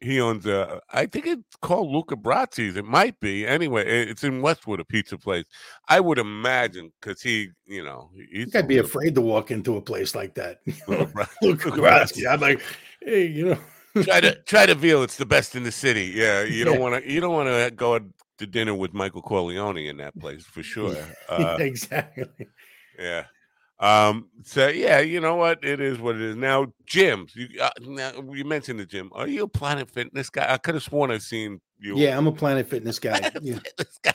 Speaker 2: he owns a I think it's called Luca Brasi's. It might be anyway. it- It's in Westwood, a pizza place. I would imagine because he, you know, he's
Speaker 5: I'd be afraid to walk into a place like that.
Speaker 2: Luca Luca
Speaker 5: Grazie. I'm like, hey, you know.
Speaker 2: Try to try to feel it's the best in the city. Yeah, you don't
Speaker 5: Yeah.
Speaker 2: want to you don't want to go to dinner with Michael Corleone in that place for sure. Uh,
Speaker 5: exactly.
Speaker 2: Yeah. Um, so yeah, you know what? It is what it is. Now, gyms. You uh, now you mentioned the gym. Are you a Planet Fitness guy? I could have sworn I've seen you.
Speaker 5: Yeah, I'm a Planet Fitness guy.
Speaker 2: Planet
Speaker 5: Yeah.
Speaker 2: Fitness guy.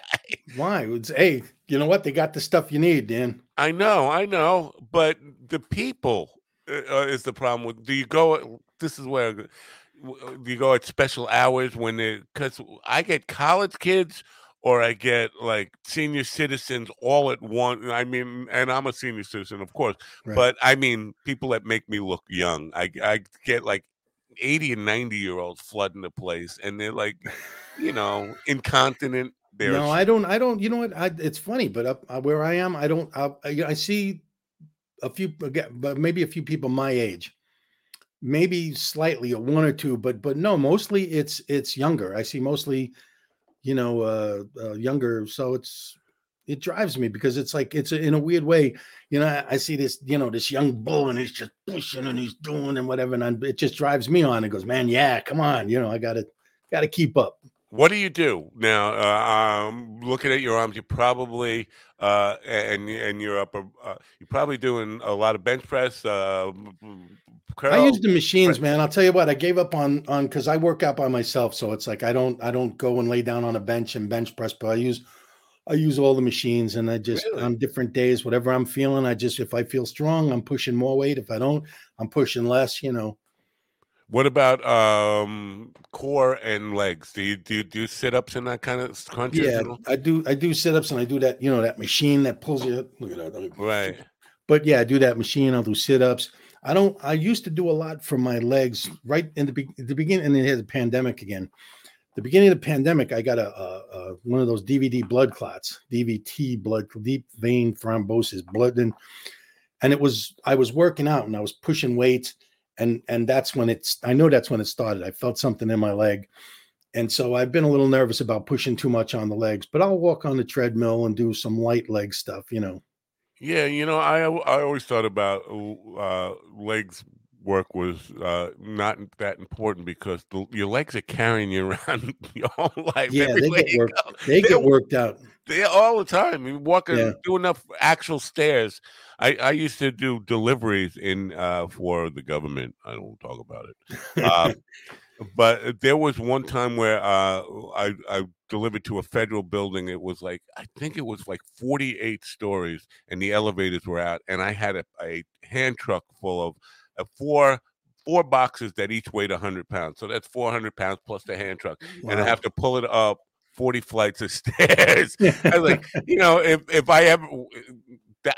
Speaker 5: Why? It's, hey, you know what? They got the stuff you need, Dan.
Speaker 2: I know, I know, but the people uh, uh, is the problem. With do you go? This is where do you go at special hours when they? Because I get college kids. Or I get like senior citizens all at once. I mean, and I'm a senior citizen, of course,
Speaker 5: Right.
Speaker 2: but I mean, people that make me look young. I I get like 80 and 90 year olds flooding the place, and they're like, you know, incontinent. They're
Speaker 5: no, I don't. I don't. You know what? I, it's funny, but up uh, where I am, I don't. I, I I see a few, but maybe a few people my age, maybe slightly a one or two, but but no, mostly it's it's younger. I see mostly, you know, uh, uh younger. So it's it drives me because it's like it's a, in a weird way. You know, I, I see this, you know, this young bull and he's just pushing and he's doing and whatever, and I'm, it just drives me on. It goes, man, yeah, come on, you know, I gotta gotta keep up.
Speaker 2: What do you do now? Uh, um, looking at your arms, you probably uh, and and you're up. Uh, you're probably doing a lot of bench press. Uh,
Speaker 5: I
Speaker 2: curl.
Speaker 5: use the machines, man. I'll tell you what, I gave up on on because I work out by myself, so it's like I don't I don't go and lay down on a bench and bench press, but I use I use all the machines and I just
Speaker 2: Really?
Speaker 5: on different days, whatever I'm feeling, I just if I feel strong, I'm pushing more weight. If I don't, I'm pushing less, you know.
Speaker 2: What about um, core and legs? Do you do you do sit ups and that kind of crunches?
Speaker 5: Yeah? I do I do sit-ups and I do that, you know, that machine that pulls you. Up. Look at that.
Speaker 2: right.
Speaker 5: but yeah, I do that machine. I'll do sit ups. I don't. I used to do a lot for my legs right in the, be- the beginning, and then had the pandemic again. The beginning of the pandemic, I got a, a, a one of those DVD blood clots, DVT blood, deep vein thrombosis, blood, and and it was I was working out and I was pushing weights, and and that's when it's. I know that's when it started. I felt something in my leg. And so I've been a little nervous about pushing too much on the legs, but I'll walk on the treadmill and do some light leg stuff, you know.
Speaker 2: Yeah, you know, I I always thought about uh, legs work was uh, not that important because the, your legs are carrying you around your whole life.
Speaker 5: Yeah, they get worked. They
Speaker 2: They-
Speaker 5: get worked out.
Speaker 2: They all the time. You walk and
Speaker 5: Yeah.
Speaker 2: do enough actual stairs. I, I used to do deliveries in uh, for the government. I don't talk about it. Um, but there was one time where uh, I, I delivered to a federal building. It was like I think it was like 48 stories, and the elevators were out, and I had a, a hand truck full of uh, four four boxes that each weighed 100 pounds. So that's 400 pounds plus the hand truck, and I have to pull it up 40 flights of stairs. I was like, you know, if if I ever,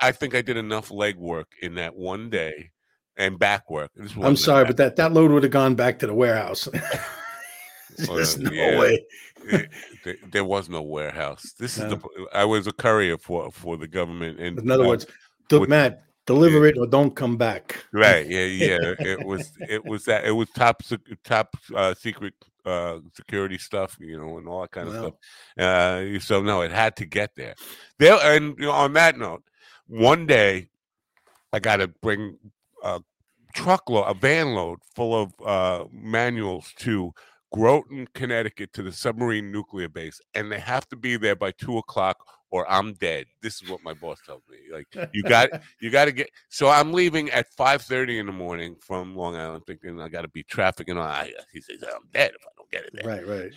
Speaker 2: I think I did enough leg work in that one day and back work.
Speaker 5: I'm sorry, but that that load would have gone back to the warehouse. There's no
Speaker 2: yeah.
Speaker 5: way.
Speaker 2: it- there, there was no warehouse. This is the I was a courier for for the government, and
Speaker 5: In other
Speaker 2: uh,
Speaker 5: words,
Speaker 2: with-
Speaker 5: Matt, deliver it or don't come back.
Speaker 2: right? Yeah, yeah. It was it was that it was top top uh, secret uh, security stuff, you know, and all that kind of stuff. Uh, so no, it had to get there. There, and you know, on that note, one day I got to bring a truckload, a van load full of uh, manuals to Groton, Connecticut, to the submarine nuclear base, and they have to be there by two o'clock, or I'm dead. This is what my boss tells me. Like you got, you got to get. So I'm leaving at five thirty in the morning from Long Island, thinking I got to beat traffic and all. I, he says I'm dead if I get it there.
Speaker 5: right, right.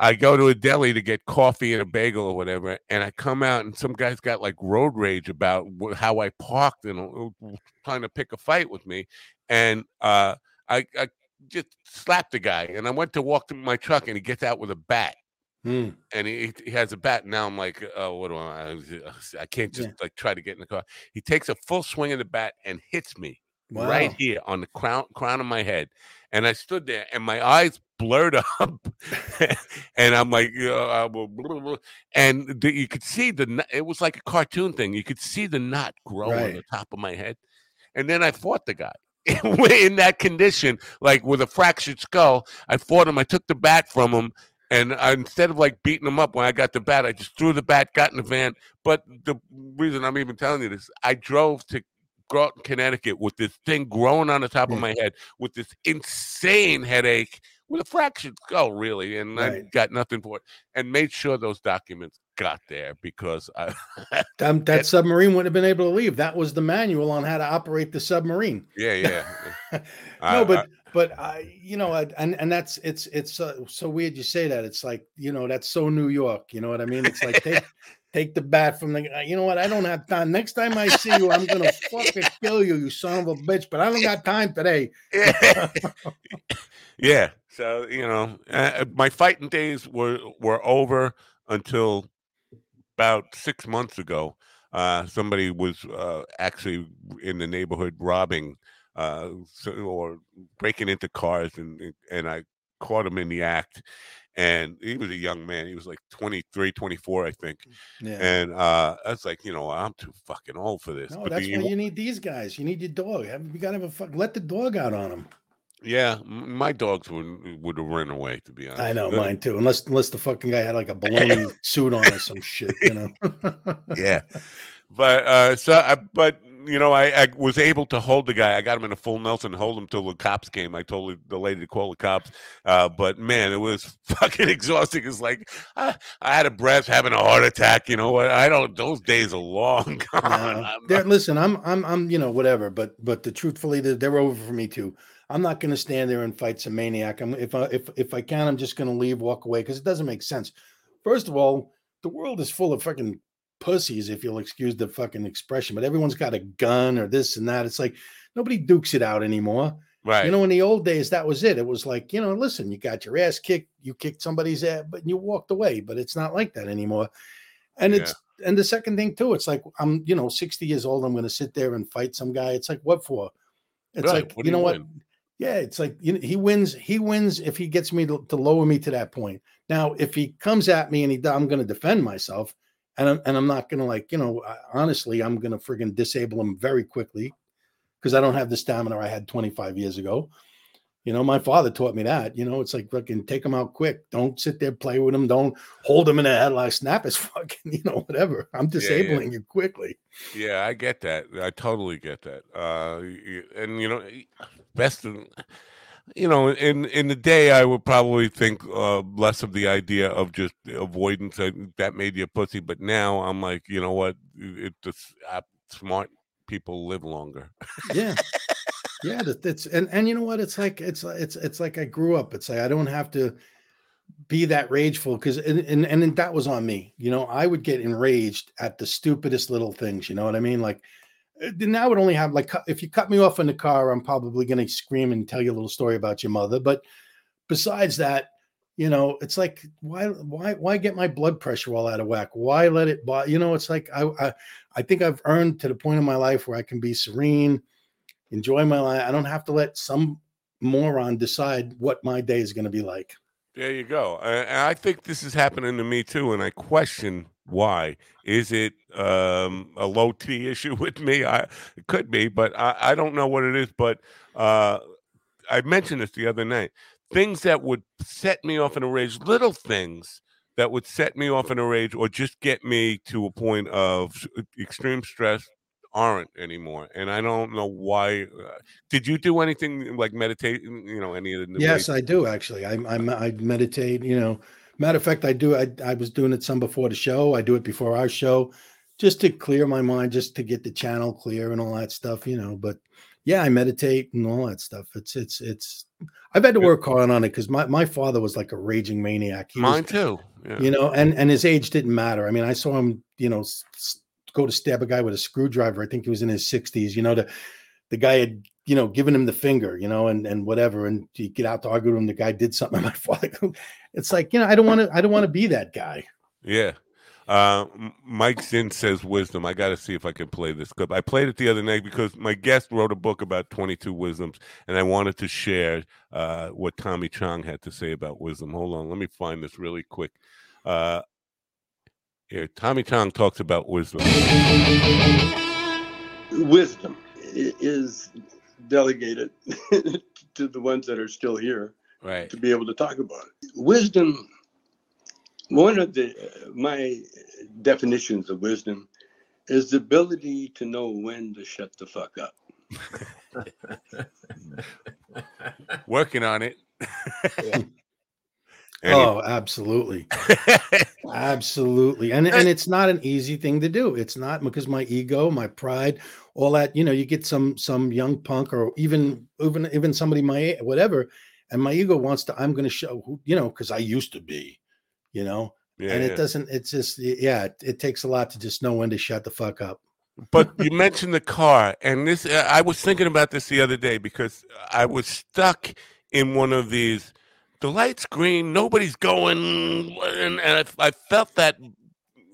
Speaker 2: I go to a deli to get coffee and a bagel or whatever, and I come out and some guy's got like road rage about wh- how I parked and uh, trying to pick a fight with me, and uh, I, I just slapped the guy, and I went to walk to my truck, and he gets out with a bat,
Speaker 5: Hmm.
Speaker 2: and he, he has a bat. Now I'm like, oh, what do I? I can't just
Speaker 5: Yeah.
Speaker 2: like try to get in the car. He takes a full swing of the bat and hits me
Speaker 5: Wow.
Speaker 2: right here on the crown crown of my head. And I stood there and my eyes blurred up. and I'm like, uh, and the, you could see the, it was like a cartoon thing. You could see the knot grow on the top of my head. And then I fought the guy in that condition, like with a fractured skull. I fought him. I took the bat from him. And I, instead of like beating him up when I got the bat, I just threw the bat, got in the van. But the reason I'm even telling you this, I drove to Groton, Connecticut with this thing growing on the top of my head with this insane headache with a fractured skull, really. And I got nothing for it and made sure those documents got there because I,
Speaker 5: That, that submarine wouldn't have been able to leave. That was the manual on how to operate the submarine.
Speaker 2: yeah, yeah.
Speaker 5: no,
Speaker 2: I-
Speaker 5: but
Speaker 2: I-
Speaker 5: but I, you know, and and that's it's it's uh, so weird you say that. It's like you know that's so New York. You know what I mean? It's like take take the bat from the. uh, You know what? I don't have time. Next time I see you, I'm gonna fucking kill you, you son of a bitch. But I don't got time today.
Speaker 2: Yeah. Yeah. So you know, uh, my fighting days were were over until about six months ago. Uh, somebody was uh, actually in the neighborhood robbing uh, or breaking into cars, and and I caught him in the act. And he was a young man. He was like 23, 24, I think.
Speaker 5: Yeah.
Speaker 2: And uh, I was like, you know, I'm too fucking old for this.
Speaker 5: No,
Speaker 2: But
Speaker 5: that's why you need these guys. You need your dog. You gotta have a fuck. Let the dog out on him.
Speaker 2: Yeah, my dogs would would have run away. To be honest,
Speaker 5: I know
Speaker 2: Uh,
Speaker 5: mine too. Unless unless the fucking guy had like a baloney suit on or some shit. You know.
Speaker 2: Yeah, but uh, so I, but you know, I, I was able to hold the guy. I got him in a full Nelson, hold him till the cops came. I told the lady to call the cops. Uh, but man, it was fucking exhausting. It's like I, I had a breath, having a heart attack. You know what? I don't. Those days are long gone.
Speaker 5: No,
Speaker 2: I'm
Speaker 5: listen, I'm, I'm, I'm, you know, whatever. But, but the truthfully, they're, they're over for me too. I'm not going to stand there and fight some maniac. I'm, if I, if, if I can, I'm just going to leave, walk away because it doesn't make sense. First of all, the world is full of fucking pussies, if you'll excuse the fucking expression. But everyone's got a gun or this and that. It's like nobody dukes it out anymore.
Speaker 2: right.
Speaker 5: You know, in the old days, that was it. It was like, you know, listen, you got your ass kicked, you kicked somebody's ass, but you walked away. But it's not like that anymore. And
Speaker 2: Yeah.
Speaker 5: it's and the second thing too, it's like I'm, you know, 60 years old. I'm gonna sit there and fight some guy. It's like, what for? It's
Speaker 2: Right,
Speaker 5: like,
Speaker 2: what
Speaker 5: you know
Speaker 2: you
Speaker 5: what? Yeah, it's like you know, he wins, he wins if he gets me to, to lower me to that point. Now, if he comes at me and he I'm gonna defend myself, and I'm, and I'm not gonna like, you know, honestly, I'm gonna friggin' disable him very quickly because I don't have the stamina I had 25 years ago. You know, my father taught me that. You know, it's like fucking take him out quick. Don't sit there, play with him. Don't hold him in the head like snap his fucking, you know, whatever. I'm
Speaker 2: yeah.
Speaker 5: disabling you quickly.
Speaker 2: Yeah, I get that. I totally get that. Uh, and you know, best of, you know, in in the day, I would probably think uh, less of the idea of just avoidance. uh, That made you a pussy. But now I'm like, you know what? It just uh, smart people live longer.
Speaker 5: Yeah. yeah, that's and and you know what? It's like it's it's it's like I grew up. It's like I don't have to be that rageful because and, and and that was on me. You know, I would get enraged at the stupidest little things. You know what I mean? Like then I would only have like if you cut me off in the car, I'm probably going to scream and tell you a little story about your mother. But besides that, you know, it's like why why why get my blood pressure all out of whack? Why let it? bo- You know, it's like I I, I think I've earned to the point in my life where I can be serene, enjoy my life. I don't have to let some moron decide what my day is going to be like.
Speaker 2: There you go. And I think this is happening to me too, and I question why. Is it um, a low T issue with me? I it could be, but I, I don't know what it is. But uh, I mentioned this the other night. Things that would set me off in a rage, little things that would set me off in a rage, or just get me to a point of extreme stress, aren't anymore. And I don't know why. Uh, did you do anything like meditate? You know, any of the
Speaker 5: Yes, I do actually. I, I I meditate. You know, matter of fact, I do. I I was doing it some before the show. I do it before our show, just to clear my mind, just to get the channel clear and all that stuff. You know, but yeah, I meditate and all that stuff. It's it's it's. I've had to work hard on it because my my father was like a raging maniac. He was-
Speaker 2: Mine too. Yeah.
Speaker 5: you know and and his age didn't matter i mean i saw him you know go to stab a guy with a screwdriver i think he was in his 60s you know the the guy had you know given him the finger you know and and whatever and you get out to argue with him the guy did something my father it's like you know i don't want to i don't want to be that guy
Speaker 2: Yeah. Uh, Mike Zinn says wisdom. I got to see if I can play this clip. I played it the other night because my guest wrote a book about 22 wisdoms, and I wanted to share uh, what Tommy Chong had to say about wisdom. Hold on, let me find this really quick. Uh, here, Tommy Chong talks about wisdom.
Speaker 6: wisdom is delegated to the ones that are still here
Speaker 2: Right.
Speaker 6: to be able to talk about it. Wisdom, one of the uh, my definitions of wisdom is the ability to know when to shut the fuck up.
Speaker 2: Working on it. And he-
Speaker 5: oh, absolutely. Absolutely. And and it's not an easy thing to do. It's not because my ego, my pride, all that, you know, you get some some young punk or even even even somebody my whatever and my ego wants to I'm going to show who, you know, cuz I used to be, you know.
Speaker 2: yeah,
Speaker 5: and
Speaker 2: yeah.
Speaker 5: it doesn't it's just yeah, it, it takes a lot to just know when to shut the fuck up.
Speaker 2: But you mentioned the car, and this uh, I was thinking about this the other day because I was stuck in one of these. The light's green, nobody's going, and, and I, I felt that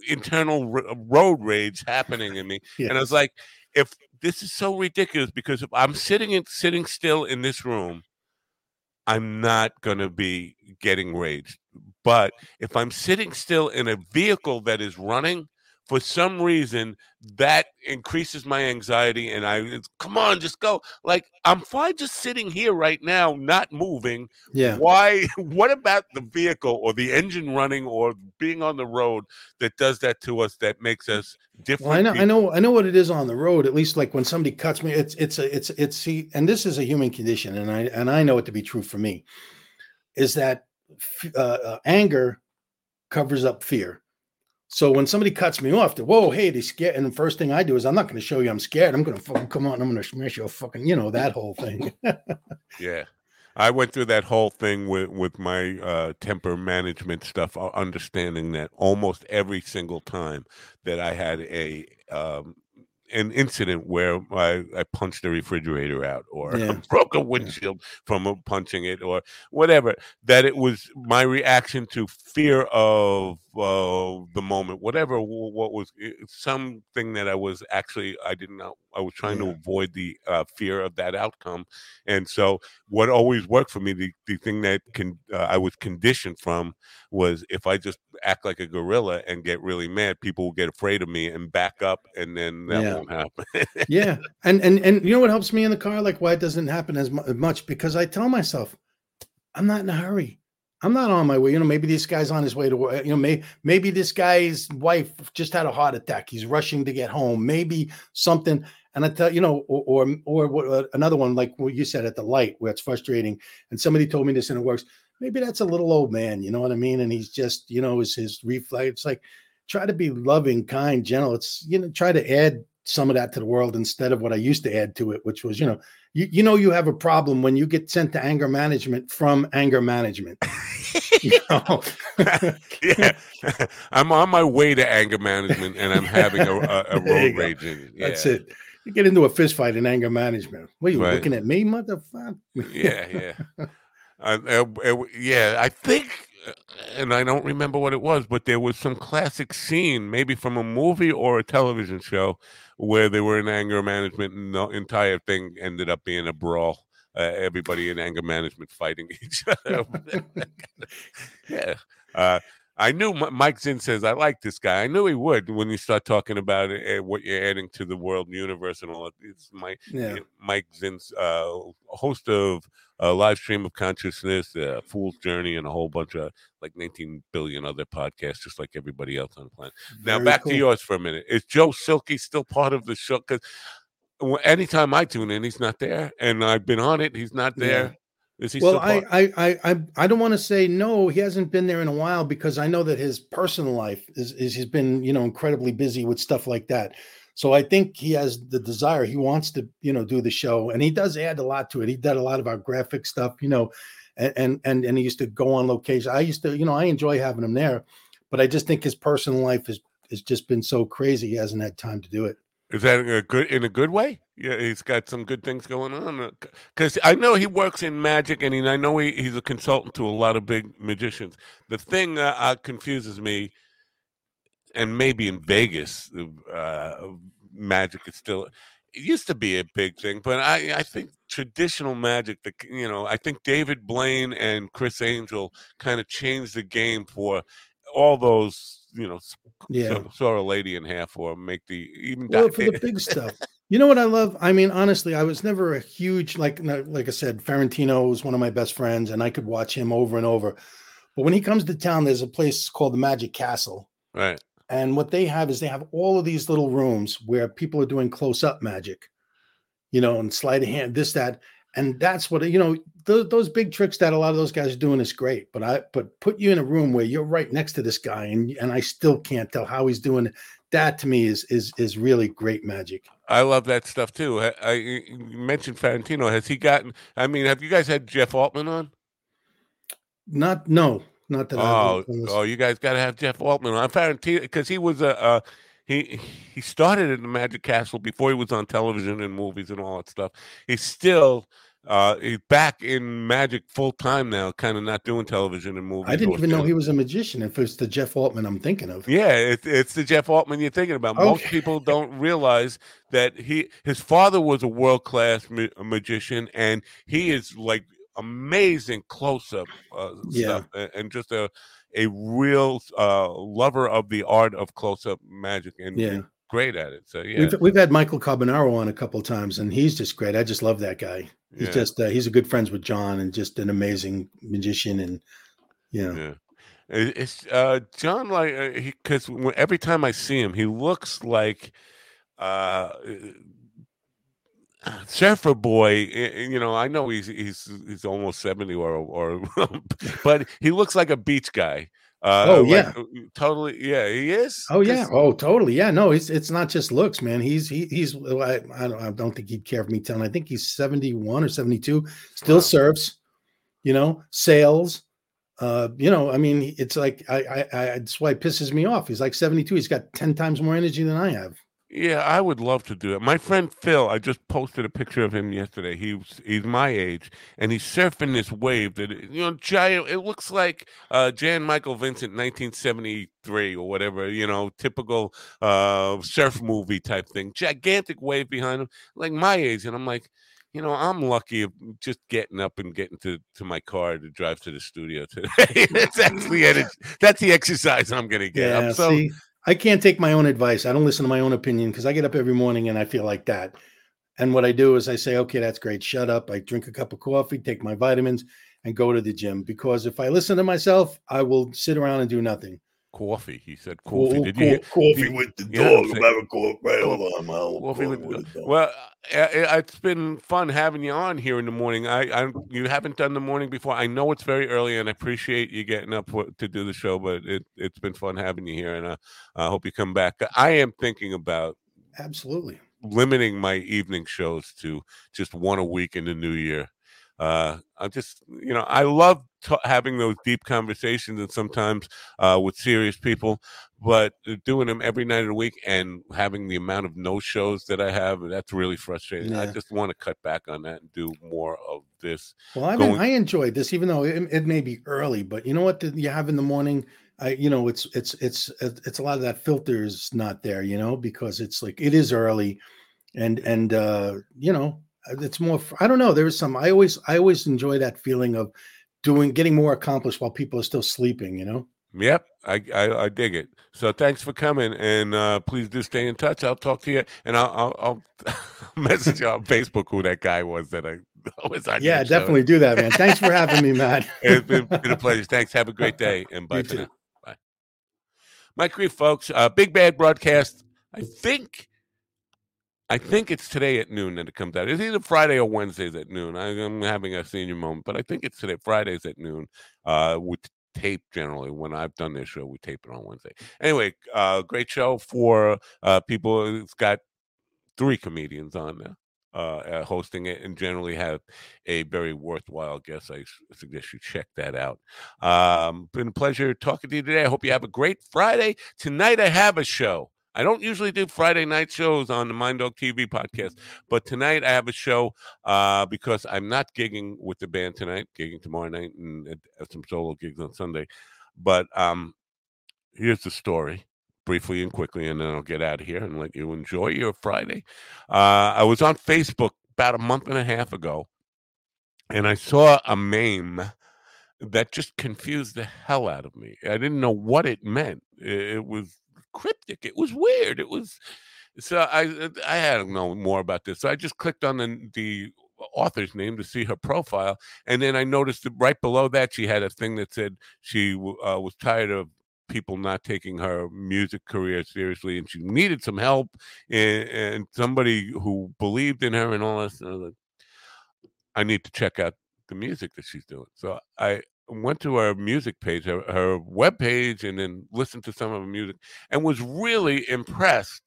Speaker 2: internal r- road rage happening in me, and I was like, if this is so ridiculous, because if I'm sitting in sitting still in this room, I'm not gonna be getting raged. But if I'm sitting still in a vehicle that is running, for some reason that increases my anxiety and i come on just go like i'm fine just sitting here right now not moving
Speaker 5: Yeah.
Speaker 2: why what about the vehicle or the engine running or being on the road that does that to us that makes us different
Speaker 5: Well, I know, I know, I know what it is on the road. At least, like when somebody cuts me, it's it's a it's it's see, and this is a human condition, and I and I know it to be true for me, is that uh, uh, anger covers up fear. So when somebody cuts me off, they're, whoa, hey, they scared, and the first thing I do is I'm not going to show you I'm scared. I'm going to fucking come on. I'm going to smash your fucking, you know, that whole thing.
Speaker 2: Yeah. I went through that whole thing with, with my uh, temper management stuff, uh, understanding that almost every single time that I had a um, an incident where I, I punched the refrigerator out or
Speaker 5: Yeah.
Speaker 2: broke a windshield from uh, punching it or whatever, that it was my reaction to fear of uh, the moment, whatever what was it- something that I was actually I didn't know I was trying to avoid the uh, fear of that outcome, and so what always worked for me, the, the thing that can uh, I was conditioned from was if I just act like a gorilla and get really mad, people will get afraid of me and back up, and then that
Speaker 5: Yeah.
Speaker 2: won't happen.
Speaker 5: yeah, and and and you know what helps me in the car, like why it doesn't happen as much because I tell myself, I'm not in a hurry. I'm not on my way. You know, maybe this guy's on his way to work. You know, may, maybe this guy's wife just had a heart attack. He's rushing to get home. Maybe something. And I tell you know, or or, or uh, another one like what you said at the light where it's frustrating. And somebody told me this and it works. Maybe that's a little old man. You know what I mean? And he's just you know is his reflex. It's like try to be loving, kind, gentle. It's you know try to add some of that to the world instead of what I used to add to it, which was you know you, you know you have a problem when you get sent to anger management from anger management.
Speaker 2: yeah, I'm on my way to anger management, and I'm having a, a, a road rage. in-
Speaker 5: That's
Speaker 2: yeah.
Speaker 5: it. You get into a fist fight in anger management. What are you
Speaker 2: Right.
Speaker 5: looking at me, motherfucker?
Speaker 2: yeah, yeah. Uh, uh, uh, yeah, I think, and I don't remember what it was, but there was some classic scene, maybe from a movie or a television show, where they were in anger management, and the entire thing ended up being a brawl. Uh, everybody in anger management fighting each other. yeah. Uh, I knew Mike Zinn says I like this guy. I knew he would when you start talking about uh, what you're adding to the world universe and all. that. It's Mike
Speaker 5: Yeah.
Speaker 2: Mike Zinn's uh, host of a live stream of consciousness, uh, Fool's Journey, and a whole bunch of like 19 billion other podcasts, just like everybody else on the planet. Now, back
Speaker 5: cool.
Speaker 2: to yours for a minute. Is Joe Silky still part of the show? Because anytime I tune in, he's not there, and I've been on it, he's not there. Is he
Speaker 5: Well,
Speaker 2: still
Speaker 5: I? I, I, I, I don't want to say no. He hasn't been there in a while because I know that his personal life is, is he's been, you know, incredibly busy with stuff like that. So I think he has the desire. He wants to, you know, do the show, and he does add a lot to it. He did a lot of our graphic stuff, you know, and and and, and he used to go on location. I used to, you know, I enjoy having him there, but I just think his personal life has has just been so crazy. He hasn't had time to do it.
Speaker 2: Is that a good in a good way? Yeah, he's got some good things going on. Because I know he works in magic, and he, I know he, he's a consultant to a lot of big magicians. The thing that uh, confuses me, and maybe in Vegas, uh, magic is still. It used to be a big thing, but I, I think traditional magic. The you know, I think David Blaine and Criss Angel kind of changed the game for all those. You know,
Speaker 5: Yeah.
Speaker 2: saw a lady in half, or make the even.
Speaker 5: Well, for the big stuff. You know what I love? I mean, honestly, I was never a huge like like I said, Ferrantino was one of my best friends, and I could watch him over and over. But when he comes to town, there's a place called the Magic Castle,
Speaker 2: right.
Speaker 5: and what they have is they have all of these little rooms where people are doing close up magic, you know, and sleight of hand, this that, and that's what you know. Those, those big tricks that a lot of those guys are doing is great, but I but put you in a room where you're right next to this guy, and and I still can't tell how he's doing. That to me is is is really great magic.
Speaker 2: I love that stuff too. I, I you mentioned Fantino. Has he gotten? I mean, have you guys had Jeff Altman on?
Speaker 5: Not no, not that.
Speaker 2: Oh,
Speaker 5: I've on this-
Speaker 2: oh, you guys got to have Jeff Altman on Tarantino because he was a. Uh, he he started in the Magic Castle before he was on television and movies and all that stuff. He's still uh he's back in Magic full time now, kind of not doing television and movies.
Speaker 5: I didn't even know he was a magician. If it's the Jeff Altman I'm thinking of.
Speaker 2: Yeah, it's it's the Jeff Altman you're thinking about. Most people don't realize that he his father was a world class ma- magician, and he is like amazing close up uh,
Speaker 5: Yeah.
Speaker 2: stuff, a- and just a a real uh, lover of the art of close up magic, and,
Speaker 5: Yeah.
Speaker 2: great at it. So yeah,
Speaker 5: We've we've had Michael Carbonaro on a couple of times, and he's just great. I just love that guy. He's
Speaker 2: yeah,
Speaker 5: just uh, he's a good friends with John, and just an amazing magician. And you know,
Speaker 2: yeah. It's uh, John like because every time I see him, he looks like uh surfer boy eh, eh, you know i know he's he's he's almost 70 or or but he looks like a beach guy uh
Speaker 5: Oh, yeah.
Speaker 2: uh, totally yeah he is
Speaker 5: oh yeah, oh totally, yeah. No, it's it's not just looks, man. He's he, he's I, I don't I don't think he'd care for me telling. I think he's seventy one or seventy two. Still
Speaker 2: Wow.
Speaker 5: surfs, you know, sails. Uh, you know, I mean, it's like I, I, I that's why it pisses me off. He's like seventy two. He's got ten times more energy than I have.
Speaker 2: Yeah i would love to do it. My friend phil i just posted a picture of him yesterday. He's he's my age and he's surfing this wave that you know giant it looks like uh jan michael vincent 1973 or whatever you know typical uh surf movie type thing. Gigantic wave behind him like my age and i'm like you know i'm lucky of just getting up and getting to to my car to drive to the studio today. That's actually that's the exercise i'm gonna get.
Speaker 5: Yeah,
Speaker 2: i'm so
Speaker 5: see, I can't take my own advice. I don't listen to my own opinion because I get up every morning and I feel like that. And what I do is I say, okay, that's great. Shut up. I drink a cup of coffee, take my vitamins, and go to the gym. Because if I listen to myself, I will sit around and do nothing.
Speaker 2: Coffee he said coffee
Speaker 5: Co-
Speaker 2: did you
Speaker 5: coffee with the
Speaker 2: you know what I'm
Speaker 5: dog.
Speaker 2: Saying?
Speaker 5: coffee. Right, hold on, I'll
Speaker 2: Coffee with the
Speaker 5: with the dog.
Speaker 2: Well, uh, it's been fun having you on here in the morning. I, I, you haven't done the morning before. I know it's very early, and I appreciate you getting up for, to do the show. But it, it's been fun having you here, and uh, I hope you come back. I am thinking about
Speaker 5: Absolutely.
Speaker 2: limiting my evening shows to just one a week in the new year. Uh, I'm just, you know, I love t- having those deep conversations and sometimes uh, with serious people, but uh, doing them every night of the week and having the amount of no shows that I have, that's really frustrating. I just want to cut back on that and do more of this.
Speaker 5: Well, I
Speaker 2: going-
Speaker 5: I enjoyed this, even though it, it may be early. But you know what? you have in the morning. I, you know, it's it's it's it's a lot of that filter is not there. You know, because it's like it is early, and and uh, you know, it's more. I don't know. There's some. I always I always enjoy that feeling of doing getting more accomplished while people are still sleeping. You know.
Speaker 2: Yep, I, I I dig it. So thanks for coming, and uh, please do stay in touch. I'll talk to you, and I'll I'll, I'll message you on Facebook who that guy was that I was on.
Speaker 5: Yeah,
Speaker 2: your show.
Speaker 5: definitely do that, man. Thanks for having me, Matt.
Speaker 2: It's been, been a pleasure. Thanks. Have a great day, and bye
Speaker 5: You
Speaker 2: for
Speaker 5: too.
Speaker 2: now. Bye. Mike Grief, folks. Uh, Big Bad broadcast. I think. I think it's today at noon that it comes out. It's either Friday or Wednesdays at noon. I, I'm having a senior moment, but I think it's today. Fridays at noon. Uh, with tape generally. When I've done this show, we tape it on Wednesday. Anyway, uh, great show for uh, people. It's got three comedians on there uh, uh, hosting it, and generally have a very worthwhile guest. I suggest you check that out. Um, been a pleasure talking to you today. I hope you have a great Friday. Tonight I have a show. I don't usually do Friday night shows on the Mind Dog TV podcast, but tonight I have a show uh, because I'm not gigging with the band tonight, gigging tomorrow night and at some solo gigs on Sunday. But um, here's the story briefly and quickly, and then I'll get out of here and let you enjoy your Friday. Uh, I was on Facebook about a month and a half ago, and I saw a meme that just confused the hell out of me. I didn't know what it meant. It was cryptic. It was weird. It was so I I had to know more about this. So I just clicked on the the author's name to see her profile, and then I noticed that right below that she had a thing that said she uh, was tired of people not taking her music career seriously, and she needed some help and, and somebody who believed in her and all this. And I like, I need to check out the music that she's doing. So I went to her music page, her, her web page, and then listened to some of her music, and was really impressed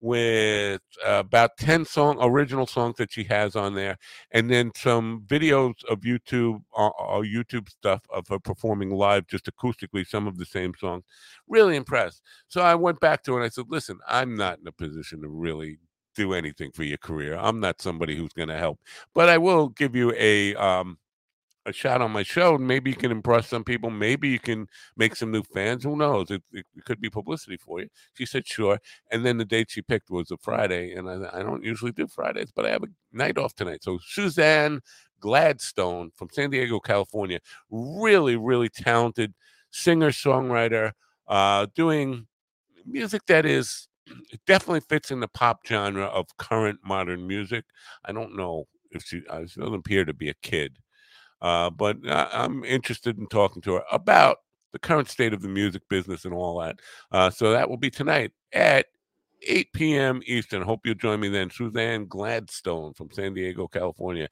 Speaker 2: with uh, about 10 song original songs that she has on there and then some videos of youtube uh, uh, youtube stuff of her performing live just acoustically some of the same songs. Really impressed. So i went back to her and i said listen i'm not in a position to really do anything for your career. I'm not somebody who's going to help but i will give you a um a shot on my show. Maybe you can impress some people. Maybe you can make some new fans. Who knows? It, it, could be publicity for you. She said, sure. And then the date she picked was a Friday. And I, I don't usually do Fridays, but I have a night off tonight. So Suzanne Gladstone from San Diego, California, really, really talented singer songwriter, uh, doing music that is it definitely fits in the pop genre of current modern music. I don't know if she, she doesn't appear to be a kid. Uh, but I'm interested in talking to her about the current state of the music business and all that. Uh, so that will be tonight at 8 p.m. Eastern. Hope you'll join me then. Suzanne Gladstone from San Diego, California.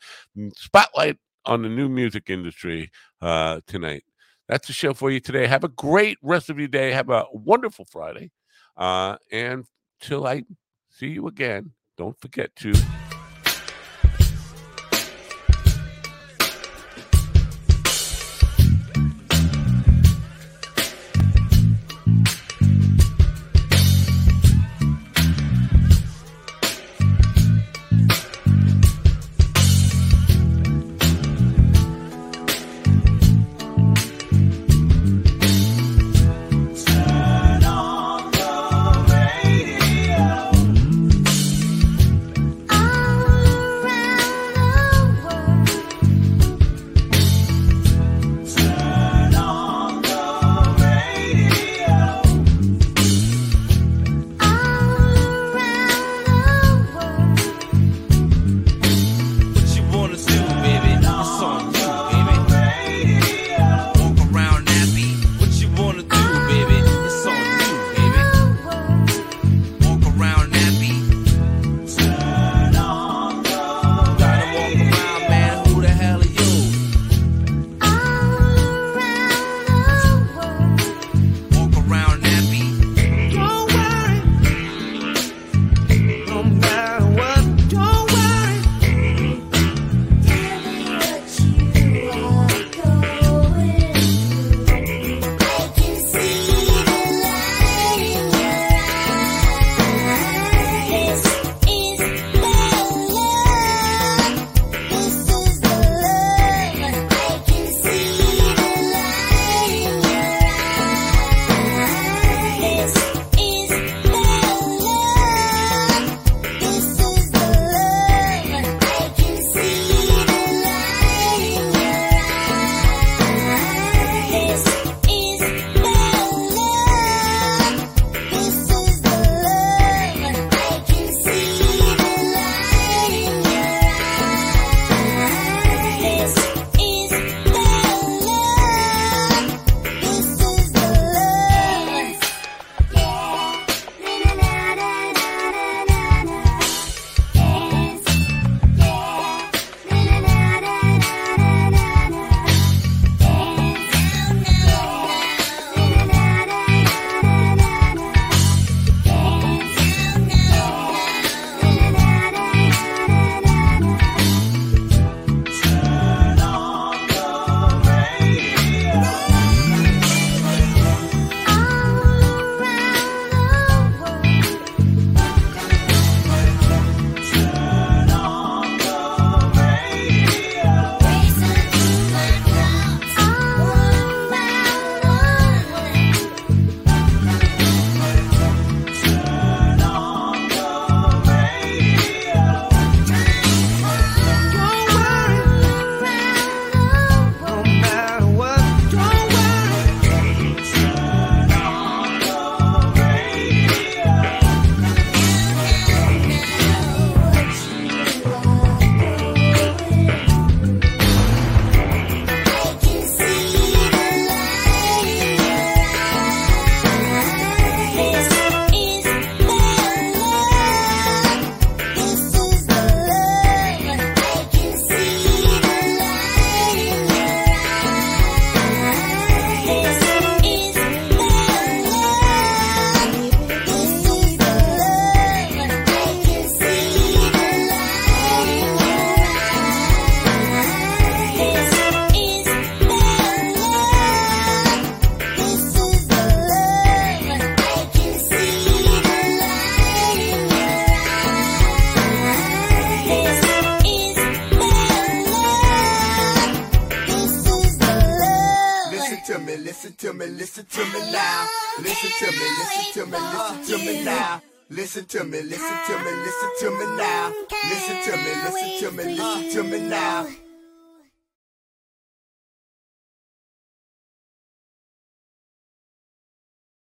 Speaker 2: Spotlight on the new music industry uh, tonight. That's the show for you today. Have a great rest of your day. Have a wonderful Friday. Uh, and till I see you again, don't forget to.